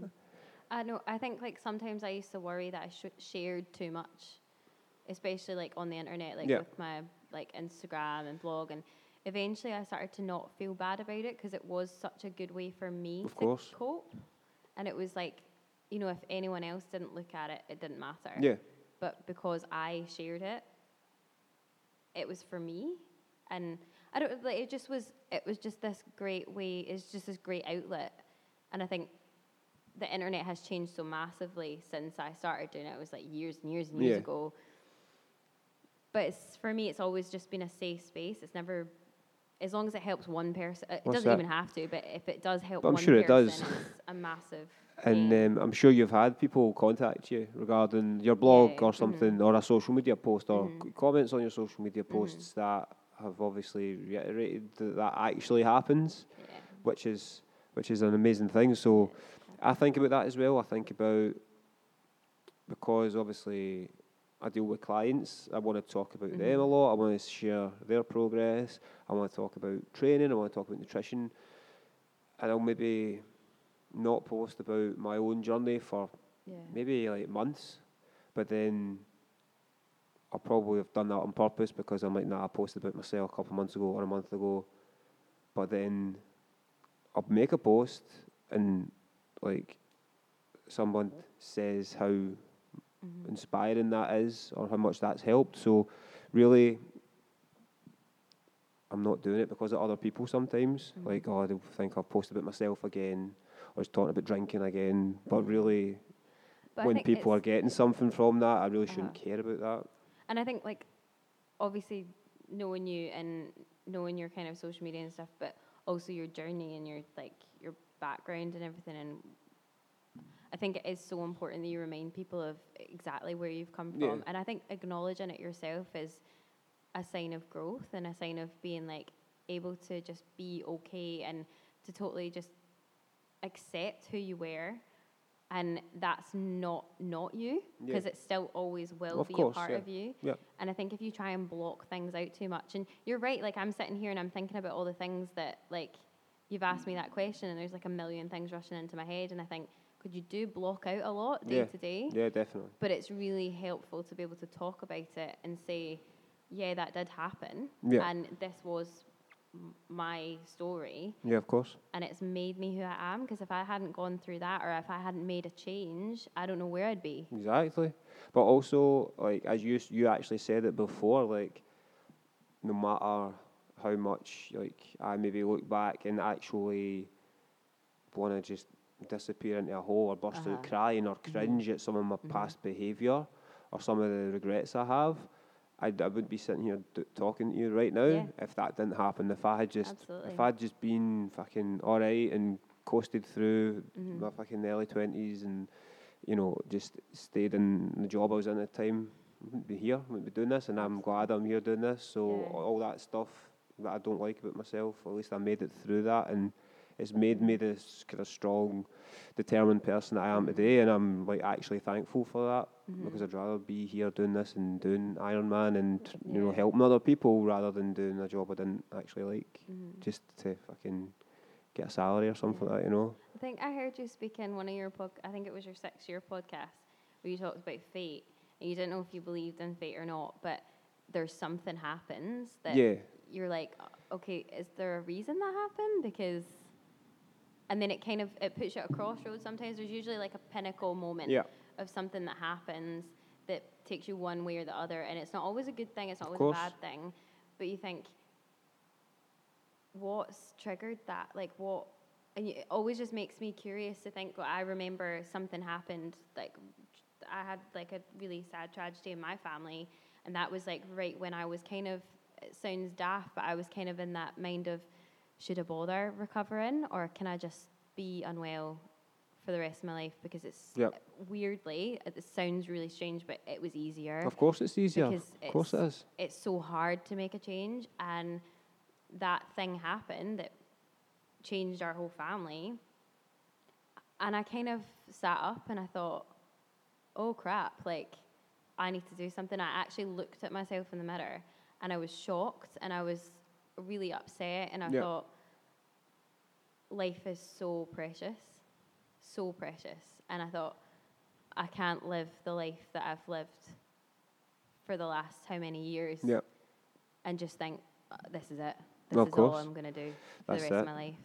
I know. I think like sometimes I used to worry that I sh- shared too much, especially like on the internet, like Yeah. with my like Instagram and blog, and eventually I started to not feel bad about it because it was such a good way for me Of to course. cope, and it was like, you know, if anyone else didn't look at it, it didn't matter. Yeah, But because I shared it, it was for me, and I don't like it. Just was. It was just this great way. It's just this great outlet, and I think the internet has changed so massively since I started doing it. It was like years and years and years Yeah. ago. But it's for me, it's always just been a safe space. It's never, as long as it helps one person. It What's doesn't that? even have to, but if it does help I'm one sure it person, does. it's a massive. and um, I'm sure you've had people contact you regarding your blog Yeah, or something, or a social media post, or Mhm. comments on your social media Mm-hmm. posts that have obviously reiterated that that actually happens. yeah. which is which is an amazing thing. So I think about that as well. I think about because obviously I deal with clients. I want to talk about them mm-hmm. a lot. I want to share their progress. I want to talk about training. I want to talk about nutrition, and I'll maybe not post about my own journey for yeah. maybe like months, but then I'll probably have done that on purpose because I'm like, nah, I posted about myself a couple of months ago or a month ago, but then I'll make a post and like someone says how Mhm. inspiring that is or how much that's helped. So really, I'm not doing it because of other people sometimes. Mhm. Like, oh, they'll think I've posted about myself again or just talking about drinking again. But Mhm. really, But when people are getting something from that, I really shouldn't Uh-huh. care about that. And I think like obviously knowing you and knowing your kind of social media and stuff, but also your journey and your like your background and everything and I think it is so important that you remind people of exactly where you've come from. Yeah. And I think acknowledging it yourself is a sign of growth and a sign of being like able to just be okay and to totally just accept who you were and that's not not you Yeah. because it still always will Of be course, a part yeah. of you Yeah. and i think if you try and block things out too much and you're right like i'm sitting here and i'm thinking about all the things that like you've asked me that question and there's like a million things rushing into my head and i think could you do block out a lot day Yeah. to day Yeah, definitely. but it's really helpful to be able to talk about it and say yeah that did happen Yeah. and this was my story Yeah, of course. and it's made me who I am. Because if I hadn't gone through that, or if I hadn't made a change, I don't know where I'd be. Exactly. But also, like as you you actually said it before, like no matter how much like I maybe look back and actually want to just disappear into a hole or burst out Uh-huh. crying or Mhm. cringe at some of my Mhm. past behaviour or some of the regrets I have, I wouldn't be sitting here d- talking to you right now Yeah. if that didn't happen. If I had just Absolutely. if I'd just been fucking all right and coasted through Mhm. my fucking early twenties and you know just stayed in the job I was in at the time, I wouldn't be here. I wouldn't be doing this, and I'm glad I'm here doing this. So Yeah. all that stuff that I don't like about myself, at least I made it through that, and it's made me this kind of strong, determined person that I am today, and I'm like actually thankful for that Mhm. because I'd rather be here doing this and doing Ironman and you know helping other people rather than doing a job I didn't actually like Mhm. just to fucking get a salary or something Yeah. like that, you know. I think I heard you speak in one of your pod. I think it was your six-year podcast where you talked about fate, and you didn't know if you believed in fate or not, but there's something happens that Yeah, you're like, "Uh, okay, is there a reason that happened? Because, and then it kind of it puts you at a crossroads. Sometimes there's usually like a pinnacle moment yeah, of something that happens that takes you one way or the other, and it's not always a good thing. It's not always a bad thing, but you think what's triggered that? Like what? And it always just makes me curious to think. Well, I remember something happened. Like I had like a really sad tragedy in my family, and that was like right when I was kind of. It sounds daft, but I was kind of in that mind of, should I bother recovering, or can I just be unwell for the rest of my life? Because it's Yep. weirdly, it sounds really strange, but it was easier Of course, it's easier. because Of course, it's- it's so hard to make a change and that thing happened that changed our whole family and i kind of sat up and i thought oh crap like i need to do something i actually looked at myself in the mirror and i was shocked and i was really upset and i Yeah. thought life is so precious so precious and i thought i can't live the life that i've lived for the last how many years and just think "Uh, this is it this Of is all i'm going to do for That's the rest it. of my life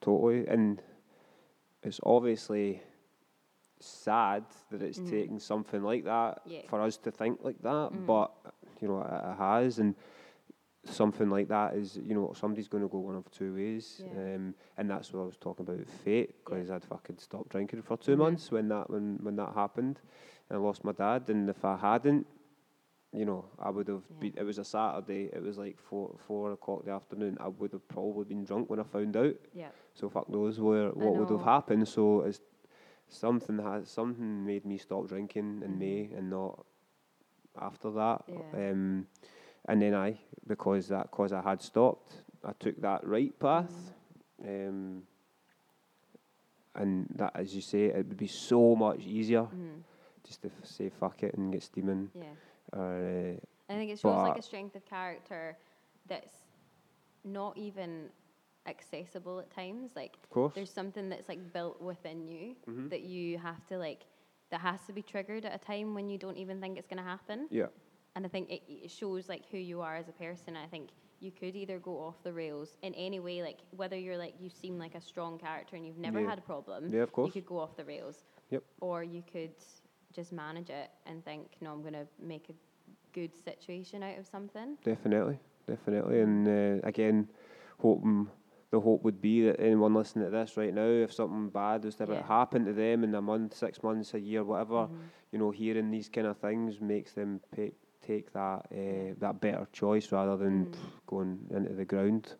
Totally. And it's obviously sad that it's Mhm. taken something like that Yeah. for us to think like that, Mhm. but you know, it, has. And something like that is, you know, somebody's going to go one of two ways. Yeah. Um, and that's what I was talking about fate because I'd fucking stopped drinking for 2 Mhm. months when that when, when that happened. And I lost my dad. And if I hadn't, you know, I would have Yeah. been. It was a Saturday. It was like four four o'clock in the afternoon. I would have probably been drunk when I found out. yeah So fuck knows where what would have happened. So it's something has something made me stop drinking in. May and not after that. Yeah. Um, and then I because that cause I had stopped, I took that right path. Mm-hmm. Um, and that, as you say, it would be so much easier Mhm. just to f- say fuck it and get steaming. yeah Or, uh, I think it shows like a strength of character that's not even accessible at times. Like of course. there's something that's like built within you Mhm. that you have to like that has to be triggered at a time when you don't even think it's going to happen. Yeah. And I think it, it shows like who you are as a person. I think you could either go off the rails in any way, like whether you're like you seem like a strong character and you've never Yeah. had a problem. Yeah, of course. You could go off the rails. Yep. Or you could just manage it and think, no, I'm going to make a good situation out of something. Definitely, definitely. And uh, again, hoping the hope would be that anyone listening to this right now, if something bad was to Yeah. happen to them in a month, six months, a year, whatever, Mhm. you know, hearing these kind of things makes them pay, take that uh, that better choice rather than pff, going into the ground,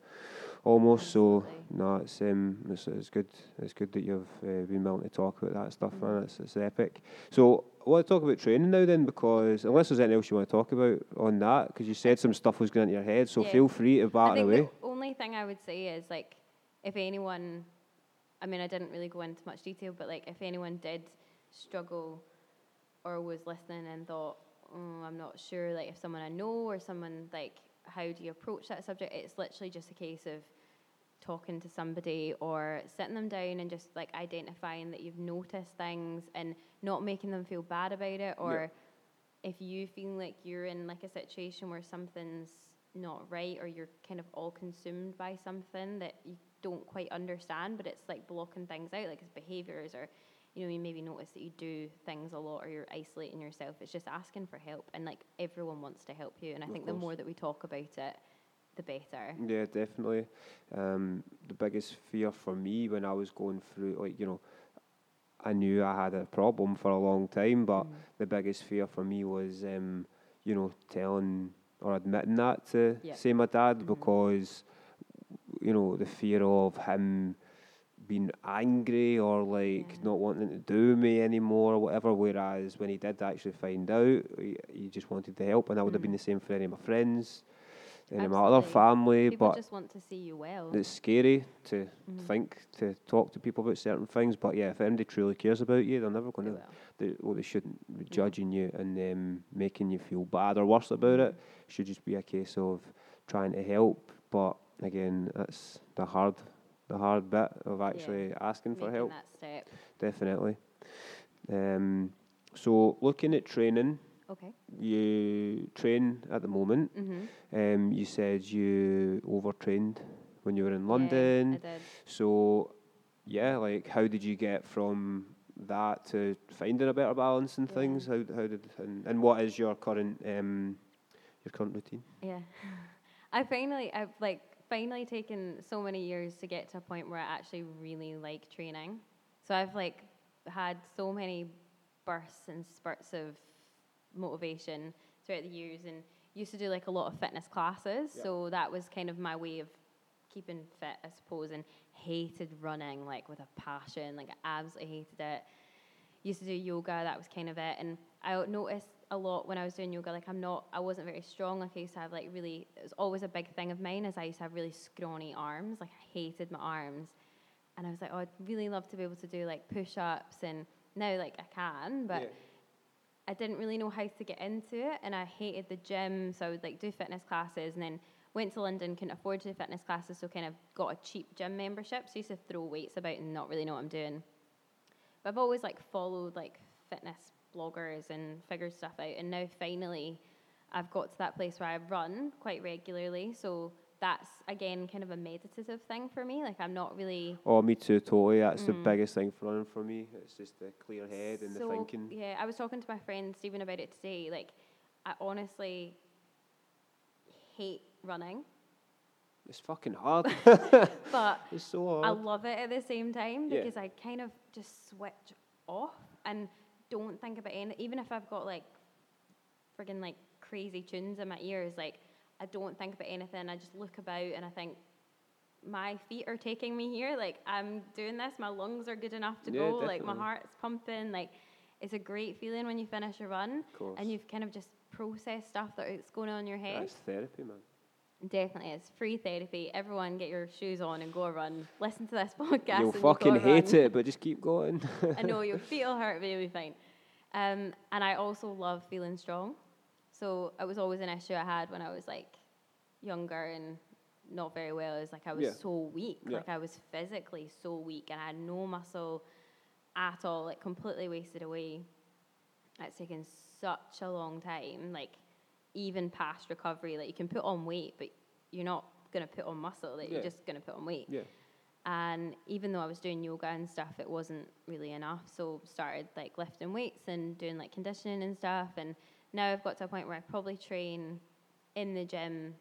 almost. So Absolutely. no, it's um, it's, it's good. It's good that you've uh, been willing to talk about that stuff, man. Mhm. It's, it's epic. So I want to talk about training now, then, because unless there's anything else you want to talk about on that, because you said some stuff was going into your head, so Yeah. feel free to bat away. the only thing I would say is like, if anyone, I mean, I didn't really go into much detail, but like, if anyone did struggle or was listening and thought, oh, I'm not sure, like, if someone I know or someone like, how do you approach that subject? It's literally just a case of talking to somebody or sitting them down and just like identifying that you've noticed things and not making them feel bad about it? Or if you feel like you're in like a situation where something's not right or you're kind of all consumed by something that you don't quite understand but it's like blocking things out like it's behaviors or you know you maybe notice that you do things a lot or you're isolating yourself it's just asking for help and like everyone wants to help you and i Of think the more that we talk about it the better Yeah, definitely. Um, the biggest fear for me when I was going through, like, you know, I knew I had a problem for a long time, but Mm. the biggest fear for me was, um, you know, telling or admitting that to, Yeah. say, my dad, Mhm. because, you know, the fear of him being angry or like Yeah. not wanting to do me anymore or whatever. Whereas when he did actually find out, he, he just wanted to help, and that would have been Mhm. the same for any of my friends, any of my other Absolutely. family. people but just want to see you well it's scary to Mhm. think to talk to people about certain things. But yeah, if anybody truly cares about you, they're never going to. They, well, they shouldn't be judging you and um, making you feel bad or worse about it. Mhm. Should just be a case of trying to help. But again, that's the hard, the hard bit of actually asking for help. Definitely. Um, so looking at training, okay you train at the moment. mm-hmm. Um, you said you overtrained when you were in London. yeah. I did. So, yeah, like how did you get from that to finding a better balance and Yeah. things? How how did and, and what is your current um your current routine? Yeah. I finally, I've like finally taken so many years to get to a point where I actually really like training. So I've like had so many bursts and spurts of motivation throughout the years and used to do like a lot of fitness classes. Yeah. So that was kind of my way of keeping fit, I suppose, and hated running like with a passion. Like I absolutely hated it. Used to do yoga, that was kind of it. And I noticed a lot when I was doing yoga, like I'm not, I wasn't very strong. Like I used to have like really, it was always a big thing of mine is I used to have really scrawny arms. Like I hated my arms. And I was like, oh, I'd really love to be able to do like push-ups and now like I can, but Yeah. I didn't really know how to get into it, and I hated the gym. So I would like do fitness classes, and then went to London, couldn't afford to do fitness classes, so kind of got a cheap gym membership. So I used to throw weights about and not really know what I'm doing. But I've always like followed like fitness bloggers and figured stuff out, and now finally, I've got to that place where I run quite regularly. So that's again kind of a meditative thing for me. Like I'm not really Oh, me too, totally. That's the Mm. biggest thing for running for me. It's just the clear head and the thinking. Yeah, I was talking to my friend Stephen about it today. Like, I honestly hate running, It's fucking hard. but it's so hard. I love it at the same time Yeah. because I kind of just switch off and don't think about any. Even if I've got like friggin' like crazy tunes in my ears, like I don't think about anything. I just look about and I think my feet are taking me here. Like I'm doing this. My lungs are good enough to Yeah, go. Like my heart's pumping. Like it's a great feeling when you finish a run and you've kind of just processed stuff that's going on in your head. That's therapy, man. Definitely, it's free therapy. Everyone, get your shoes on and go run. Listen to this podcast. You'll fucking hate run. it, but just keep going. I know your feet will hurt, but you'll be fine. Um, and I also love feeling strong. So it was always an issue I had when I was like younger and not very well. Is like I was Yeah. so weak. Yeah. Like I was physically so weak, and I had no muscle at all. Like completely wasted away. It's taken such a long time. Like even past recovery, like you can put on weight, but you're not gonna put on muscle. Like Yeah. you're just gonna put on weight. yeah. And even though I was doing yoga and stuff, it wasn't really enough. So started like lifting weights and doing like conditioning and stuff. And now I've got to a point where I probably train in the gym.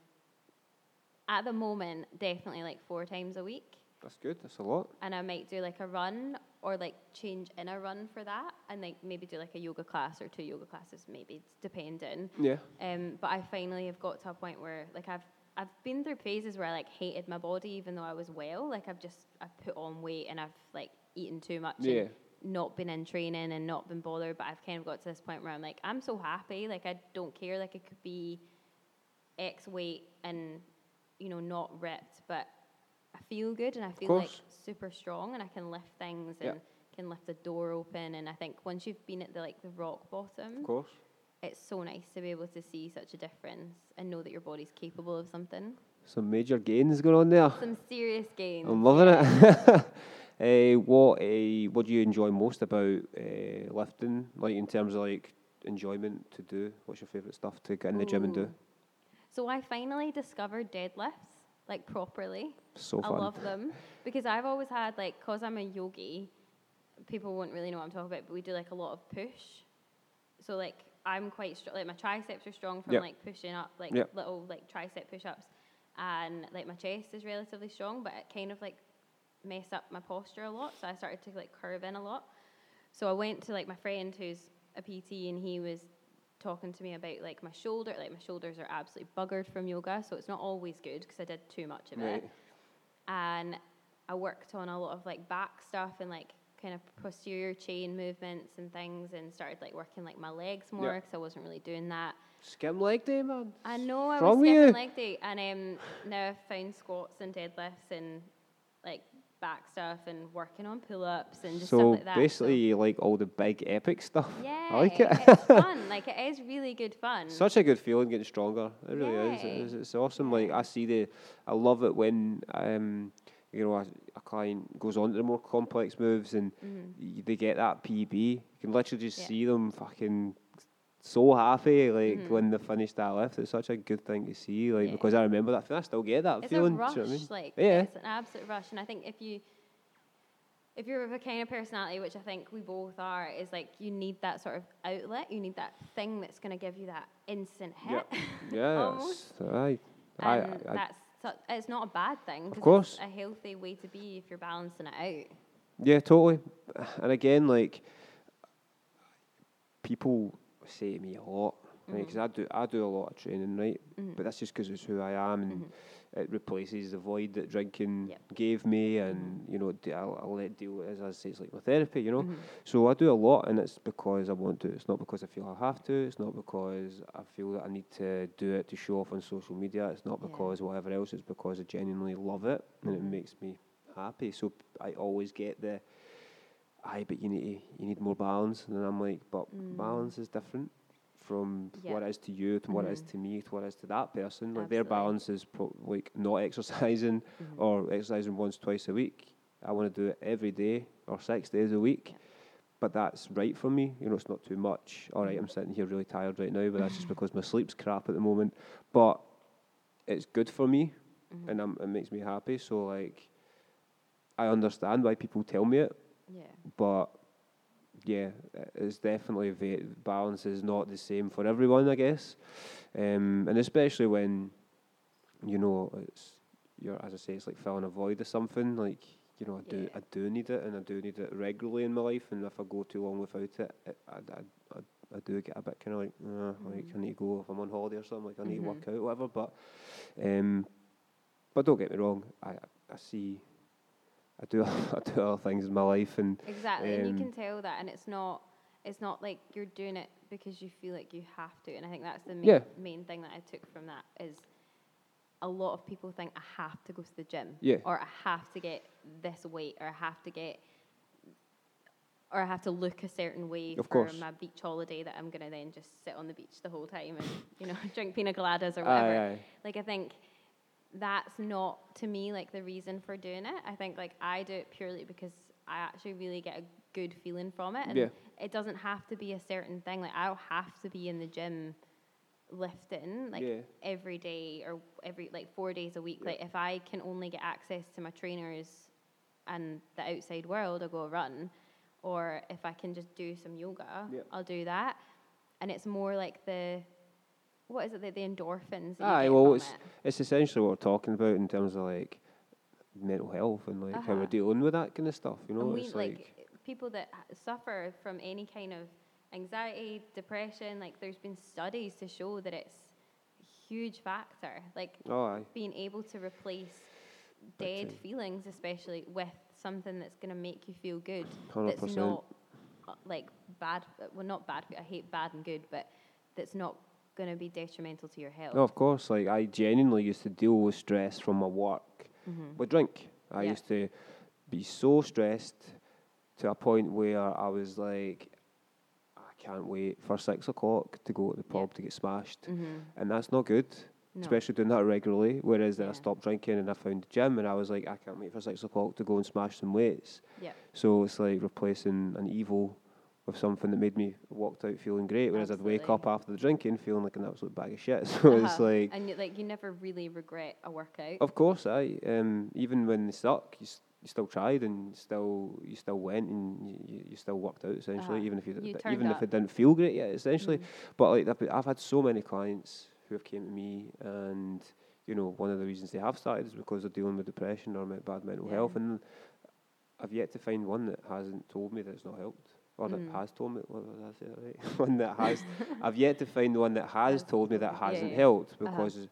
At the moment, definitely like four times a week. That's good. That's a lot. And I might do like a run or like change in a run for that, and like maybe do like a yoga class or two yoga classes, maybe it's depending. Yeah. Um, but I finally have got to a point where like I've I've been through phases where I like hated my body even though I was well. Like I've just I've put on weight and I've like eaten too much Yeah. Not been in training and not been bothered. But I've kind of got to this point where I'm like I'm so happy. Like I don't care. Like it could be X weight and you know not ripped, but I feel good and I feel like super strong and I can lift things and can lift a door open. And I think once you've been at the like the rock bottom Of course. it's so nice to be able to see such a difference and know that your body's capable of something. Some major gains going on there. Some serious gains. I'm loving it. uh, what uh, what do you enjoy most about uh, lifting? Like in terms of like enjoyment to do. What's your favourite stuff to get in the gym and do? So I finally discovered deadlifts, like properly. So fun. I love them because I've always had like, cause I'm a yogi, people won't really know what I'm talking about, but we do like a lot of push. So like I'm quite strong. Like my triceps are strong from Yep. like pushing up, like Yep. little like tricep push-ups, and like my chest is relatively strong, but it kind of like mess up my posture a lot. So I started to like curve in a lot. So I went to like my friend who's a PT, and he was talking to me about like my shoulder. Like my shoulders are absolutely buggered from yoga, so it's not always good because I did too much of Right. it. And I worked on a lot of like back stuff and like kind of posterior chain movements and things, and started like working like my legs more because I wasn't really doing that. Skim leg day, man. I know I was you? leg day, and um, now I've found squats and deadlifts and like back stuff and working on pull-ups and just so stuff like that. so- basically, you like all the big epic stuff. yeah, I like it. it's fun. Like it is really good fun. Such a good feeling getting stronger. It really is. It is. It's awesome. Like I see the, I love it when um, you know, a, a client goes on to the more complex moves and Mhm. y- they get that PB. You can literally just Yeah. see them fucking so happy, like Mhm. when they finish that lift. It's such a good thing to see, like Yeah. because I remember that. feeling. I still get that it's feeling. a rush, you know I mean? like Yeah. it's an absolute rush. And I think if you, if you're the kind of personality, which I think we both are, is like you need that sort of outlet. You need that thing that's going to give you that instant hit. Yeah, it's- aye. I, And I, that's it's not a bad thing. Of course. It's a healthy way to be if you're balancing it out. Yeah, totally. And again, like people say to me a lot, because I do I do a lot of training, right? Mhm. But that's just because it's who I am, and Mhm. it replaces the void that drinking Yep. gave me, and you know, d- I'll, I'll let deal as I say, it's like my therapy, you know. Mhm. So I do a lot, and it's because I want to. It's not because I feel I have to. It's not because I feel that I need to do it to show off on social media. It's not Yeah. because whatever else. It's because I genuinely love it, and it makes me happy. So I always get the, aye, but you need to, you need more balance, and I'm like, but Mm. balance is different from Yeah. what it is to you, to what it is Mhm. to me, to what it is to that person. Like their balance is pro- like not exercising Mhm. or exercising once, twice a week. I want to do it every day or six days a week. Yeah. But that's right for me. You know, it's not too much. All right, I'm sitting here really tired right now, but that's just because my sleep's crap at the moment. But it's good for me, Mhm. and I'm, it makes me happy. So like, I understand why people tell me it, yeah. but yeah, it's definitely va- balance is not the same for everyone, I guess, um, and especially when you know it's you're as I say, it's like filling a void or something. Like you know, I do Yeah. I do need it, and I do need it regularly in my life. And if I go too long without it, it I, I, I, I do get a bit kind of like, uh, like I Mhm. need to go if I'm on holiday or something. Like I need Mhm. to work out, whatever. But um, but don't get me wrong, I I see. I do I do other things in my life, and Exactly, and you Um, can tell that, and it's not it's not like you're doing it because you feel like you have to. And I think that's the main Yeah. main thing that I took from that is a lot of people think I have to go to the gym, Yeah. or I have to get this weight, or I have to get. Or I have to look a certain way Of for course. my beach holiday that I'm gonna then just sit on the beach the whole time and you know drink pina coladas or aye, whatever. aye. Like I think that's not to me like the reason for doing it. I think like I do it purely because I actually really get a good feeling from it, and Yeah. it doesn't have to be a certain thing. Like I don't have to be in the gym lifting like Yeah. every day or every like four days a week. Yeah. Like if I can only get access to my trainers and the outside world, I'll go run. Or if I can just do some yoga. I'll do that. And it's more like the what is it? that the endorphins. That Aye, well, it's it. it's essentially what we're talking about in terms of like mental health and like how we're Uh-huh. dealing with that kind of stuff. You know, and we it's like, like, people that suffer from any kind of anxiety, depression. Like there's been studies to show that it's a huge factor. Like oh, being able to replace dead feelings, especially with something that's going to make you feel good. hundred That's not uh, like bad. Well, not bad. I hate bad and good, but that's not going to be detrimental to your health. No, of course. Like I genuinely used to deal with stress from my work Mhm. with drink. I Yeah. used to be so stressed to a point where I was like, I can't wait for six o'clock to go to the Yeah. pub to get smashed, Mhm. and that's not good. No. especially doing that regularly. Whereas then I stopped drinking and I found the gym and I was like, I can't wait for six o'clock to go and smash some weights. Yeah. So it's like replacing an evil with something that made me walked out feeling great. Whereas I'd wake up after the drinking feeling like an absolute bag of shit. So it's Uh-huh. like, and you, like you never really regret a workout. of course, I um, even when they suck, you, s- you still tried and still you still went and you, you, still worked out essentially, Uh-huh. even if you, You d- even if it didn't feel great yet essentially. Mhm. But like I've, I've had so many clients who have came to me, and you know one of the reasons they have started is because they're dealing with depression or bad mental Yeah. health, and I've yet to find one that hasn't told me that it's not helped, or that Mm. has told me. What was I say, right? one that has, I've yet to find one that has told me that hasn't yeah. helped Uh-huh. because.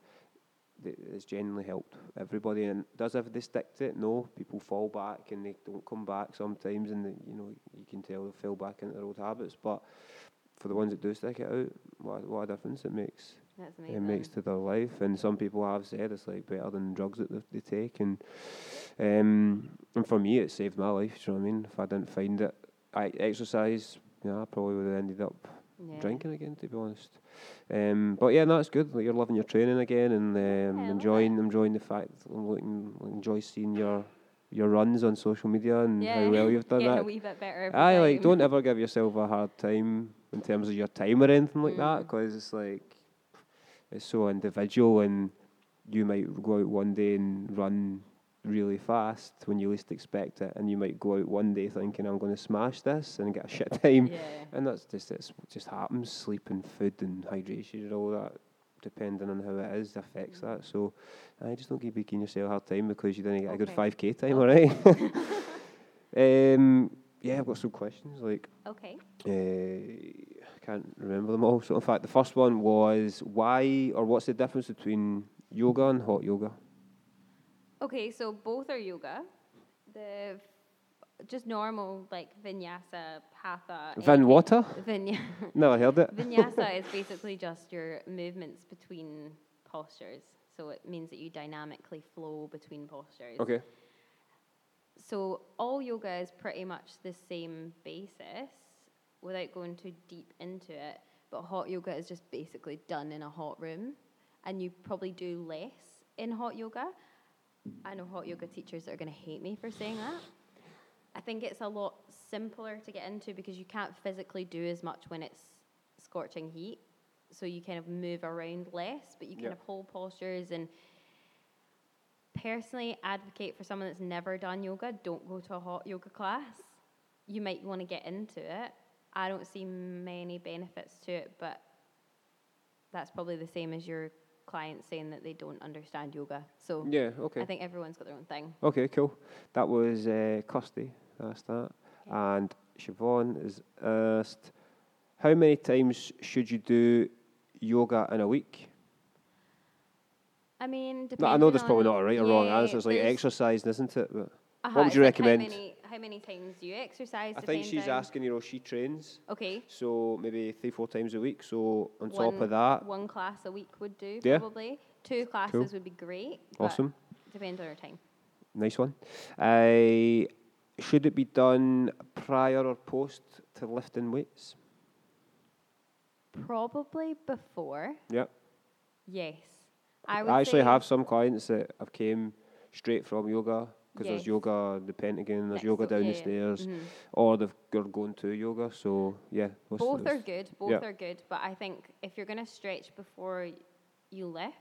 It's genuinely helped everybody, and does everybody stick to it? No, people fall back and they don't come back sometimes, and they, you know you can tell they fell back into their old habits. But for the ones that do stick it out, what what a difference it makes That's it makes to their life. And some people have said it's like better than drugs that they, they take. And um, and for me, it saved my life. Do you know what I mean? If I didn't find it, I exercise. Yeah, I probably would have ended up Yeah. drinking again. To be honest. Um, but yeah, no, it's good. Like you're loving your training again and um, Yeah, I enjoying enjoying the fact. I'm looking, enjoy seeing your your runs on social media and Yeah. how well you've done that. a wee bit better. Aye, like don't ever give yourself a hard time in terms of your time or anything like that, Mm. because it's like it's so individual, and you might go out one day and run really fast when you least expect it, and you might go out one day thinking I'm going to smash this and get a shit time, Yeah. and that's just it's just happens. Sleep and food and hydration and all that depending on how it is, affects that. So I just don't be giving yourself a hard time because you didn't get a good five k time, all right? um, yeah, I've got some questions. Like, Okay. uh, I can't remember them all. So in fact, the first one was why or what's the difference between yoga and hot yoga? Okay, so both are yoga. The just normal like vinyasa, hatha. Van water? Vinya- No, I heard it. vinyasa is basically just your movements between postures. So it means that you dynamically flow between postures. Okay. So all yoga is pretty much the same basis without going too deep into it. But hot yoga is just basically done in a hot room. And you probably do less in hot yoga. I know hot yoga teachers that are going to hate me for saying that. I think it's a lot simpler to get into because you can't physically do as much when it's scorching heat. So you kind of move around less, but you kind Yeah. of hold postures and personally advocate for someone that's never done yoga, don't go to a hot yoga class. You might want to get into it. I don't see many benefits to it, but that's probably the same as your client saying that they don't understand yoga. So Yeah, okay. I think everyone's got their own thing. Okay, cool. That was uh, Kirsty. That's that. Okay. And Siobhan is asked, how many times should you do yoga in a week? I mean, No, I know there's probably not a right or wrong answer. It's like exercising, isn't it? But uh-huh, would it's you like recommend? Many, how many times do you exercise? I think she's asking, you know, she trains, Okay. so maybe three, four times a week. So on top of that, one class a week would do Yeah. probably. Two classes would be great. awesome, Depends on your time. nice one. Uh, should it be done prior or post to lifting weights? Probably before. Yeah. Yes. I would I actually have some clients that have came straight from yoga because there's yoga the Pentagon, there's yoga down yeah, the stairs, Mhm. or they've they're going to yoga. So yeah, Both are good. Both yeah. are good. But I think if you're going to stretch before you lift,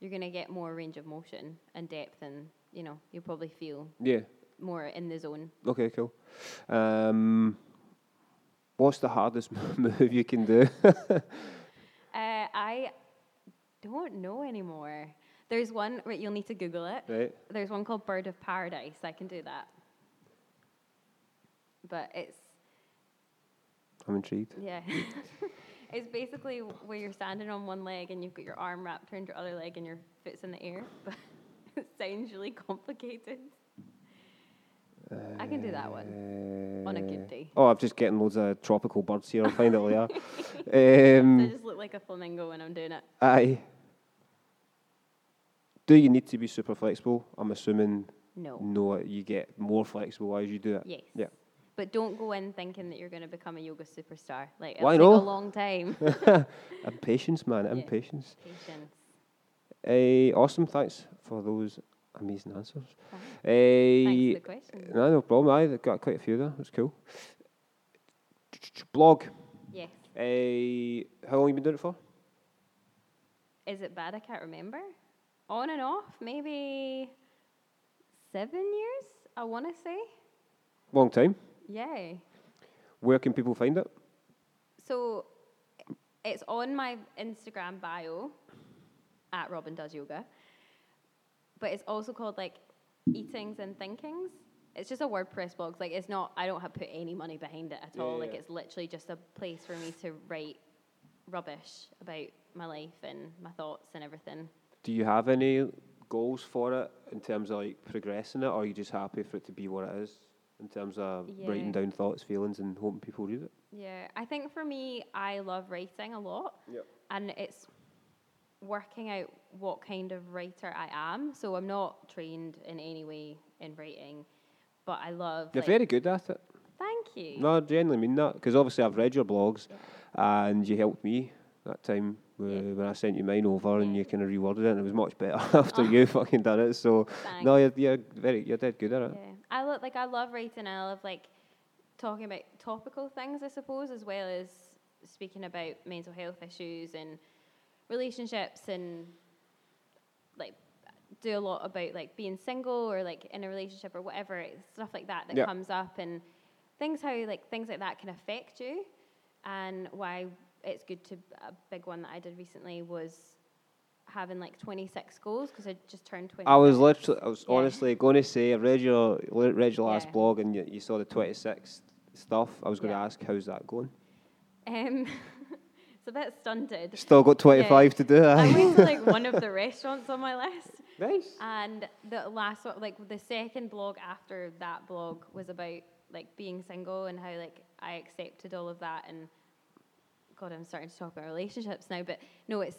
you're going to get more range of motion and depth, and you know you'll probably feel Yeah. more in the zone. Okay. Cool. Um, what's the hardest move you can do? Uh, I don't know anymore. There's one. Right, you'll need to Google it. right. There's one called Bird of Paradise. I can do that. But it's I'm intrigued. yeah. it's basically where you're standing on one leg and you've got your arm wrapped around your other leg and your foot's in the air. But it sounds really complicated. I can do that one on a good Uh, day. Oh, I'm just getting loads of tropical birds here. I'll find it later. So I Um, just look like a flamingo when I'm doing it. aye. Do you need to be super flexible? I'm assuming No. no. You get more flexible as you do it. Yes. Yeah. But don't go in thinking that you're going to become a yoga superstar. Like Why it'll take not? a long time. Impatience, man. Yeah. Impatience. Patience. Uh, awesome. Thanks for those amazing answers. Uh, Thanks for the question. no, no problem. I got quite a few there. That's cool. Blog. Yes. Uh, how long you been doing it for? Is it bad? I can't remember. On and off, maybe seven years. I want to say. Long time. Yeah. Where can people find it? So it's on my Instagram bio at Robyn Does Yoga. But it's also called like Eatings and Thinkings. It's just a WordPress blog. Like it's not I don't have put any money behind it at all. yeah, Like yeah. it's literally just a place for me to write rubbish about my life and my thoughts and everything. Do you have any goals for it in terms of like progressing it, or are you just happy for it to be what it is in terms of writing down thoughts, feelings, and hoping people read it? Yeah, I think for me, I love writing a lot. Yep. And it's working out what kind of writer I am. So I'm not trained in any way in writing, but I love. You're like- very good at it. Thank you. No, I genuinely mean that because obviously I've read your blogs Yeah. and you helped me that time uh, Yeah. when I sent you mine over and you kind of reworded it and it was much better after you fucking done it. So Thanks. no, you're, you're very you're dead good at it. Yeah, I love like I love writing. I love like talking about topical things, I suppose, as well as speaking about mental health issues and relationships and like do a lot about like being single or like in a relationship or whatever stuff like that that Yeah. comes up and things how like things like that can affect you and why it's good to a big one that I did recently was having like 26 goals because I just turned 20. I was literally, I was Yeah. honestly going to say, I read your, read your last Yeah. blog and you, you saw the 26 stuff. I was going to Yeah. ask, how's that going? Um, it's a bit stunted. Still got 25 to do, I went to like one of the restaurants on my list. Nice. And the last one, like the second blog after that blog was about like being single and how like I accepted all of that and God, I'm starting to talk about relationships now, but no, it's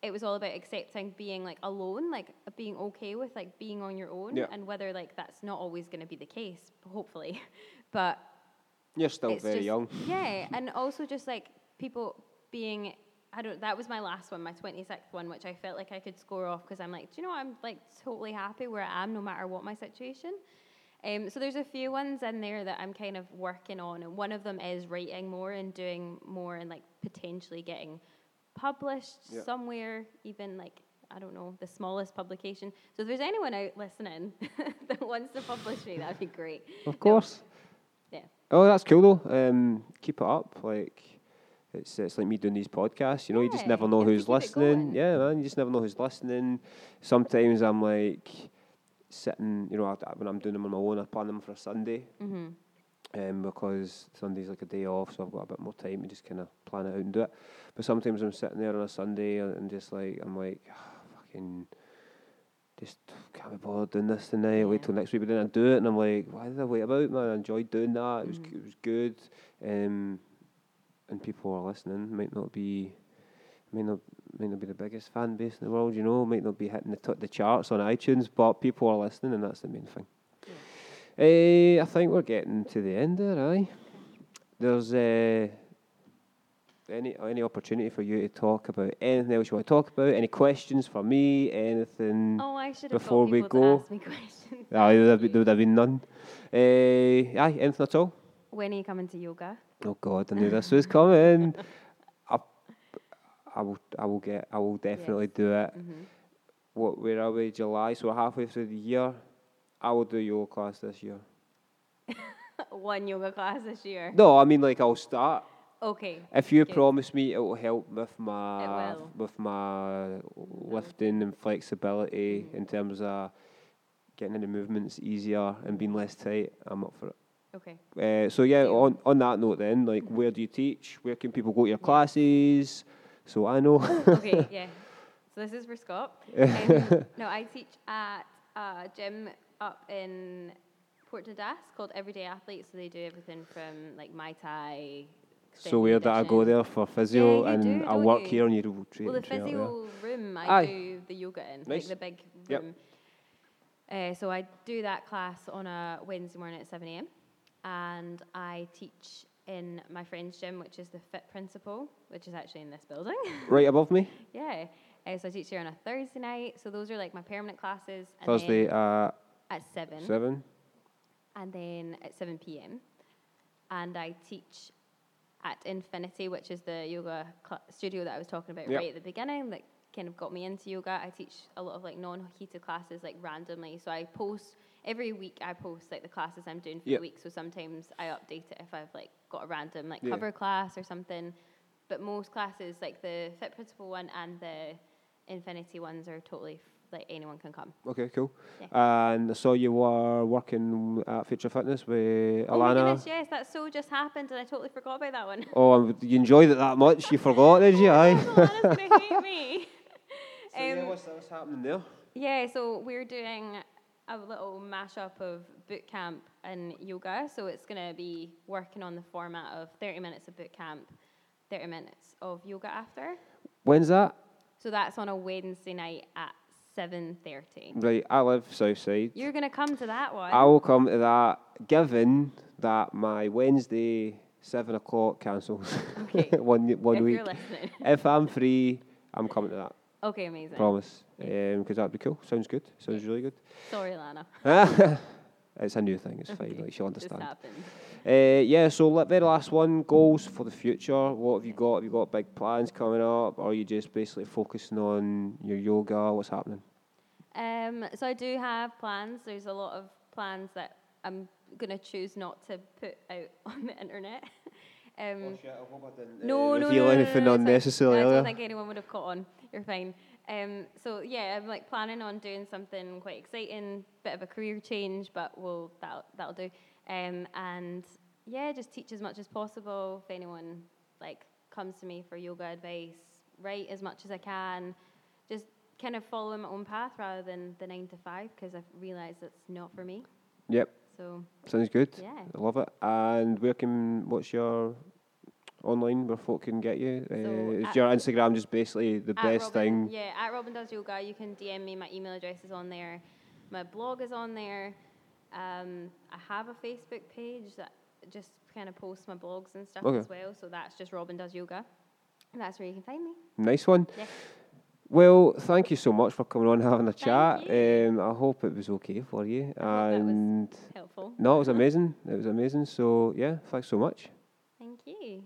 it was all about accepting being like alone, like being okay with like being on your own, Yeah. and whether like that's not always going to be the case, hopefully, but You're still very just- young. Yeah, and also just like people being. I don't. That was my last one, my twenty sixth one, which I felt like I could score off because I'm like, do you know, what? I'm like totally happy where I am, no matter what my situation. Um, so there's a few ones in there that I'm kind of working on, and one of them is writing more and doing more and like potentially getting published Yeah. somewhere, even like I don't know the smallest publication. So if there's anyone out listening that wants to publish me, that'd be great. Of course. Yeah. Oh, that's cool though. Um, keep it up. Like, it's it's like me doing these podcasts. You know, you just never know have who's listening. Yeah, man, you just never know who's listening. Sometimes I'm like sitting. You know, I, when I'm doing them on my own, I plan them for a Sunday. Mhm. Um, because Sunday's like a day off, so I've got a bit more time to just kind of plan it out and do it. But sometimes I'm sitting there on a Sunday and, just like I'm like, fucking, just can't be bothered doing this tonight. Wait till next week, but then I do it and I'm like, why did I wait about, man? I enjoyed doing that. It was Mhm. it was good. Um, and people are listening. Might not be, might not might not be the biggest fan base in the world. You know, might not be hitting the t- the charts on iTunes, but people are listening, and that's the main thing. Eh, I think we're getting to the end there, aye. There's uh, any any opportunity for you to talk about anything else you want to talk about? Any questions for me? Anything? Oh, I should have Before we go- to ask me questions. Aye, there would have, there would have been none. Uh, aye, anything at all? When are you coming to yoga? Oh God, I knew this was coming. I, will, I will get, I will definitely do it. hmm What? Where are we? July, so halfway through the year. I will do yoga class this year. One yoga class this year. No, I mean like I'll start. Okay. If you Good. promise me it will help with my with my lifting and flexibility Mm-hmm. in terms of getting into movements easier and being less tight, I'm up for it. Okay. Uh, so yeah, on on that note, then, like, where do you teach? Where can people go to your classes? So I know. Okay. yeah. So this is for Scott. Um, no, I teach at a gym up in Port Dundas called Everyday Athletes. So they do everything from like Muay Thai. so where did I go there for physio Yeah, and do, I work you? here and you do. Well, the physio room I Aye. do the yoga in, Nice. like the big Yep. room. Uh, so I do that class on a Wednesday morning at 7 a.m. And I teach in my friend's gym, which is the Fit Principle, which is actually in this building. Right above me, yeah. Uh, so I teach there on a Thursday night. So those are like my permanent classes. And Thursday then at at 7. seven. And then at 7 p.m. And I teach at Infinity, which is the yoga cl- studio that I was talking about Yep. right at the beginning that kind of got me into yoga. I teach a lot of like non-heated classes like randomly. So I post every week I post like the classes I'm doing for Yep. the week. So sometimes I update it if I've like got a random like Yeah. cover class or something. But most classes, like the Fit Principle one and the Infinity ones are totally f- like anyone can come. Okay, cool. And I saw you were working at Future Fitness with Oh my Alana. goodness, yes, that so just happened and I totally forgot about that one. Oh, you enjoyed it that much? You forgot, did you? Aye. Alana's gonna hate me. So, yeah, Um, what's, what's happening there? Yeah, so we're doing a little mashup of boot camp and yoga. So it's going to be working on the format of 30 minutes of boot camp, 30 minutes of yoga after. When's that? So that's on a Wednesday night at 7.30. Right, I live south side. You're going to come to that one. I will come to that, given that my Wednesday seven o'clock cancels Okay. one one if week. you're listening. If I'm free, I'm coming to that. Okay, amazing. Promise, because that'd be cool. Sounds good. Sounds really good. Sorry, Lana. it's a new thing. It's fine. Okay, Like she'll understand. Uh, yeah. So let very last one. Goals for the future. What have you got? Have you got big plans coming up? Or are you just basically focusing on your yoga? What's happening? Um, so I do have plans. There's a lot of plans that I'm going to choose not to put out on the internet. um, shit! I hope I didn't No, no, reveal no, no, anything no, no, fine. unnecessary. I don't think anyone would have caught on. You're fine. Um, so yeah, I'm like planning on doing something quite exciting, bit of a career change, but we'll that'll that'll do. Um, and yeah, just teach as much as possible. If anyone like comes to me for yoga advice, write as much as I can. Just kind of follow my own path rather than the nine to five because I've realised it's not for me. Yep, So sounds good. yeah, I love it. And where can what's your online where folk can get you? So uh, is your Instagram just basically the best Robyn- thing? Yeah, at Robyn Does Yoga, you can DM me. My email address is on there. My blog is on there. Um, I have a Facebook page that just kind of posts my blogs and stuff Okay. as well. So that's just Robyn Does Yoga. And that's where you can find me. Nice one. Yeah. Well, thank you so much for coming on and having a Thank chat. Um, I hope it was okay for you. I that was- And Helpful. no, it was amazing. It was amazing. So yeah, thanks so much. Thank you.